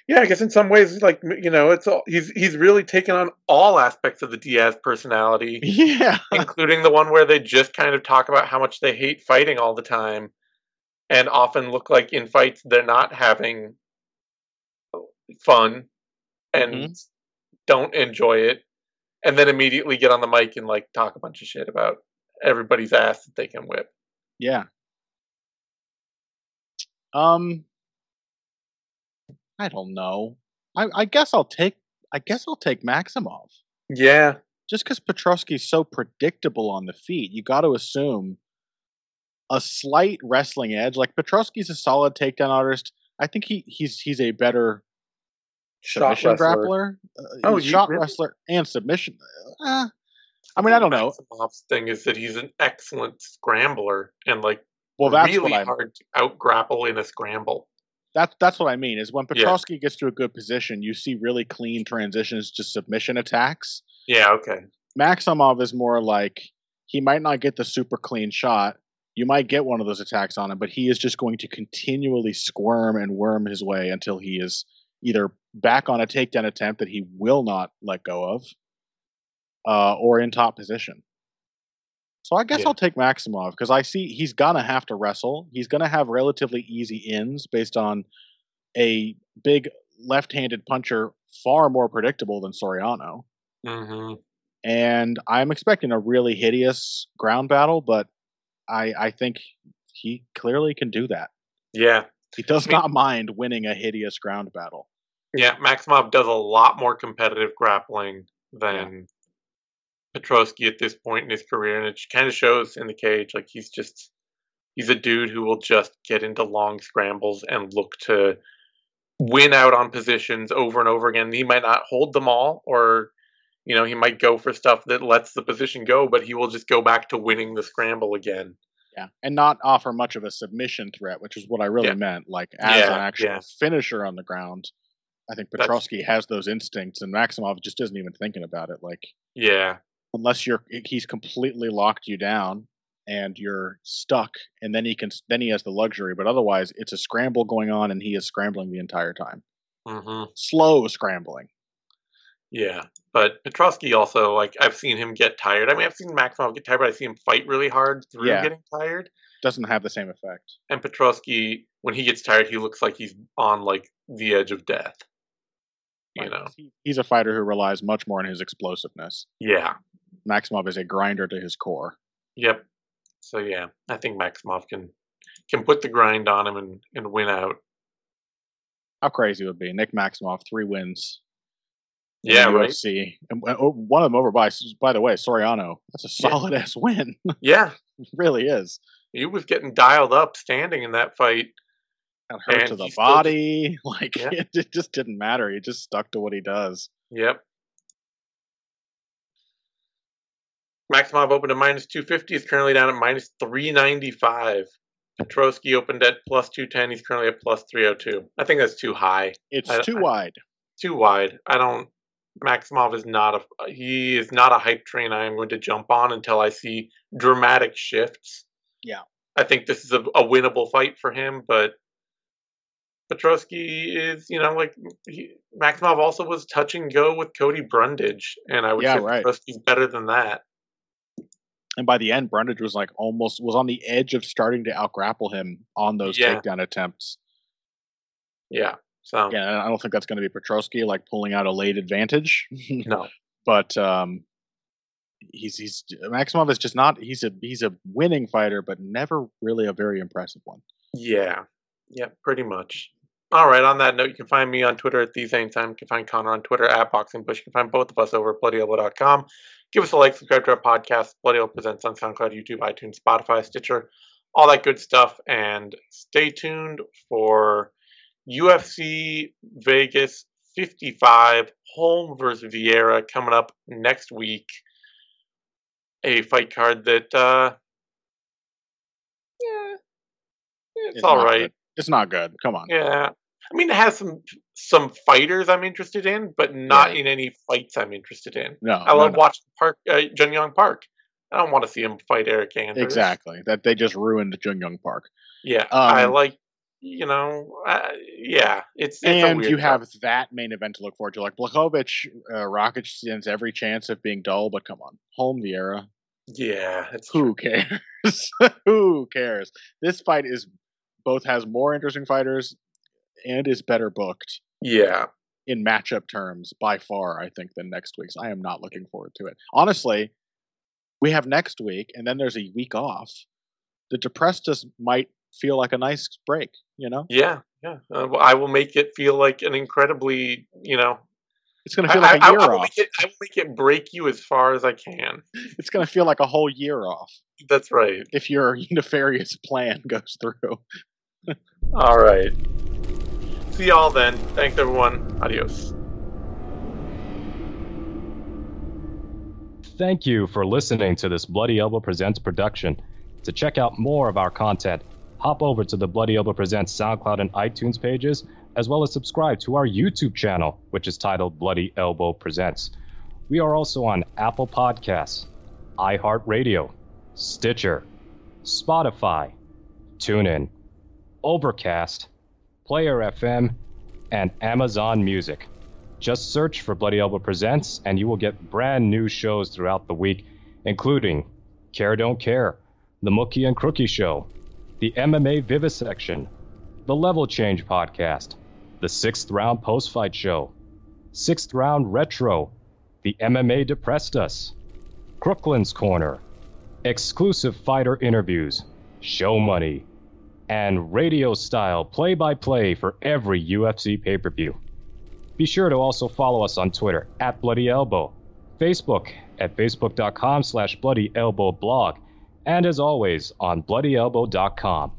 Speaker 2: Yeah, I guess in some ways, like you know, it's all he's he's really taken on all aspects of the Diaz personality.
Speaker 3: Yeah,
Speaker 2: including the one where they just kind of talk about how much they hate fighting all the time and often look like in fights they're not having fun and
Speaker 3: Mhm.
Speaker 2: don't enjoy it and then immediately get on the mic and like talk a bunch of shit about everybody's ass that they can whip.
Speaker 3: yeah. Um, I don't know. I, I guess I'll take. I guess I'll take Maximov.
Speaker 2: Yeah.
Speaker 3: just because Petrovsky's so predictable on the feet, you got to assume a slight wrestling edge. Like Petrovsky's a solid takedown artist. I think he he's he's a better
Speaker 2: Shot
Speaker 3: submission
Speaker 2: wrestler.
Speaker 3: grappler, uh,
Speaker 2: Oh,
Speaker 3: shot
Speaker 2: really?
Speaker 3: wrestler and submission. Uh, I mean, I don't know.
Speaker 2: Maximov's thing is that he's an excellent scrambler and like
Speaker 3: Well, that's
Speaker 2: really
Speaker 3: what I
Speaker 2: hard to out grapple in a scramble.
Speaker 3: That's that's what I mean. Is when
Speaker 2: Yeah.
Speaker 3: Gets to a good position, you see really clean transitions to submission attacks.
Speaker 2: Yeah, okay.
Speaker 3: Maximov is more like he might not get the super clean shot. You might get one of those attacks on him, but he is just going to continually squirm and worm his way until he is either back on a takedown attempt that he will not let go of, uh, or in top position. So I guess
Speaker 2: Yeah.
Speaker 3: I'll take Maximov because I see he's gonna have to wrestle. He's gonna have relatively easy ins based on a big left-handed puncher, far more predictable than Soriano
Speaker 2: hmm
Speaker 3: and I'm expecting a really hideous ground battle, but I I think he clearly can do that.
Speaker 2: Yeah.
Speaker 3: He does not mind winning a hideous ground battle.
Speaker 2: Yeah, Maximov does a lot more competitive grappling than Petrovsky at this point in his career, and it kind of shows in the cage. Like he's just he's a dude who will just get into long scrambles and look to win out on positions over and over again. He might not hold them all, or you know, he might go for stuff that lets the position go, but he will just go back to winning the scramble again.
Speaker 3: Yeah, and not offer much of a submission threat, which is what I really
Speaker 2: Yeah.
Speaker 3: meant. Like as
Speaker 2: Yeah,
Speaker 3: an actual
Speaker 2: yeah.
Speaker 3: finisher on the ground, I think Petrovsky has those instincts, and Maximov just isn't even thinking about it. Like
Speaker 2: Yeah,
Speaker 3: unless you're he's completely locked you down and you're stuck, and then he can then he has the luxury. But otherwise, it's a scramble going on, and he is scrambling the entire time.
Speaker 2: mm-hmm.
Speaker 3: slow scrambling.
Speaker 2: Yeah, but Petrovsky also like I've seen him get tired. I mean, I've seen Maximov get tired, but I see him fight really hard through
Speaker 3: Yeah.
Speaker 2: getting tired.
Speaker 3: Doesn't have the same effect.
Speaker 2: And Petrovsky, when he gets tired, he looks like he's on like the edge of death. You
Speaker 3: Like,
Speaker 2: know?
Speaker 3: he's a fighter who relies much more on his explosiveness.
Speaker 2: Yeah.
Speaker 3: Maximov is a grinder to his core.
Speaker 2: Yep. So yeah, I think Maximov can can put the grind on him and, and win out.
Speaker 3: How crazy it would be? Nick Maximov, three wins.
Speaker 2: Yeah, right.
Speaker 3: UFC. And oh, one of them over by, by the way, Soriano. That's a
Speaker 2: Yeah.
Speaker 3: solid ass win.
Speaker 2: Yeah,
Speaker 3: really is.
Speaker 2: he was getting dialed up standing in that fight.
Speaker 3: Got hurt to the
Speaker 2: he still-
Speaker 3: body. Like
Speaker 2: Yeah.
Speaker 3: it, it just didn't matter. He just stuck to what he does.
Speaker 2: Yep. Maximov opened at minus 250. Is currently down at minus 395. Petroski opened at plus 210. He's currently at plus 302. I think that's too high.
Speaker 3: It's
Speaker 2: I-
Speaker 3: too
Speaker 2: I-
Speaker 3: wide.
Speaker 2: Too wide. I don't. Maximov is not a. He is not a hype train. I am going to jump on until I see dramatic shifts.
Speaker 3: Yeah.
Speaker 2: I think this is a, a winnable fight for him, but Petroski is, you know, like he, Maximov also was touch and go with Cody Brundage, and I would
Speaker 3: Yeah,
Speaker 2: say
Speaker 3: right.
Speaker 2: Petroski's better than that.
Speaker 3: And by the end, Brundage was like almost was on the edge of starting to outgrapple him on those
Speaker 2: Yeah.
Speaker 3: takedown attempts.
Speaker 2: Yeah. So
Speaker 3: Yeah, I don't think that's going to be Petroski like pulling out a late advantage.
Speaker 2: no.
Speaker 3: but um, he's he's Maximov is just not. He's a he's a winning fighter, but never really a very impressive one.
Speaker 2: Yeah. Yeah, pretty much. All right, on that note, you can find me on Twitter at the same time. You can find Connor on Twitter at Boxing Bush. You can find both of us over at bloodyelbow.com. Give us a like, subscribe to our podcast. Bloody Elbow presents on SoundCloud, YouTube, iTunes, Spotify, Stitcher, all that good stuff. And stay tuned for UFC Vegas 55, Holm versus Vieira coming up next week. A fight card that, uh, yeah, it's, all
Speaker 3: not
Speaker 2: right.
Speaker 3: good. It's not good. Come on.
Speaker 2: Yeah. I mean, it has some some fighters I'm interested in, but not in any fights I'm interested in.
Speaker 3: No,
Speaker 2: I love
Speaker 3: no.
Speaker 2: watching Park uh, Jun Yong Park. I don't want to see him fight Eryk Anders.
Speaker 3: exactly that they just ruined Jun Yong Park.
Speaker 2: Yeah, I
Speaker 3: Um,
Speaker 2: like. You know, uh, yeah, it's, it's
Speaker 3: and
Speaker 2: weird
Speaker 3: you have that main event to look forward to. Like Blachowicz, uh, Rakic stands every chance of being dull, but come on, home the era.
Speaker 2: yeah, it's true.
Speaker 3: Who cares? Who cares? This fight is both has more interesting fighters and is better booked
Speaker 2: yeah,
Speaker 3: in matchup terms by far. I think than next week's. I am not looking forward to it. Honestly, we have next week, and then there's a week off. The depressed us might feel like a nice break. You know,
Speaker 2: yeah, yeah. Uh, well, I will make it feel like an incredibly, you know,
Speaker 3: it's going to feel like
Speaker 2: I-
Speaker 3: a year
Speaker 2: I
Speaker 3: off.
Speaker 2: make it, I will make it break you as far as I can.
Speaker 3: It's going to feel like a whole year off
Speaker 2: That's right.
Speaker 3: if your nefarious plan goes through.
Speaker 2: All right. See y'all then. Thanks, everyone. Adios.
Speaker 1: Thank you for listening to this Bloody Elbow Presents production. To check out more of our content, hop over to the Bloody Elbow Presents SoundCloud and iTunes pages, as well as subscribe to our YouTube channel, which is titled Bloody Elbow Presents. We are also on Apple Podcasts, iHeartRadio, Stitcher, Spotify, TuneIn, Overcast, Player FM, and Amazon Music. Just search for Bloody Elbow Presents, and you will get brand new shows throughout the week, including Care Don't Care, The Mookie and Crookie Show, the MMA Vivisection, the Level Change Podcast, the Sixth Round Post Fight Show, Sixth Round Retro, the MMA Depressed Us, Crooklyn's Corner, exclusive fighter interviews, show money, and radio style play by play for every UFC pay per view. Be sure to also follow us on Twitter at Bloody Elbow, Facebook at facebook.com slash Bloody Elbow blog, and as always on bloodyelbow.com.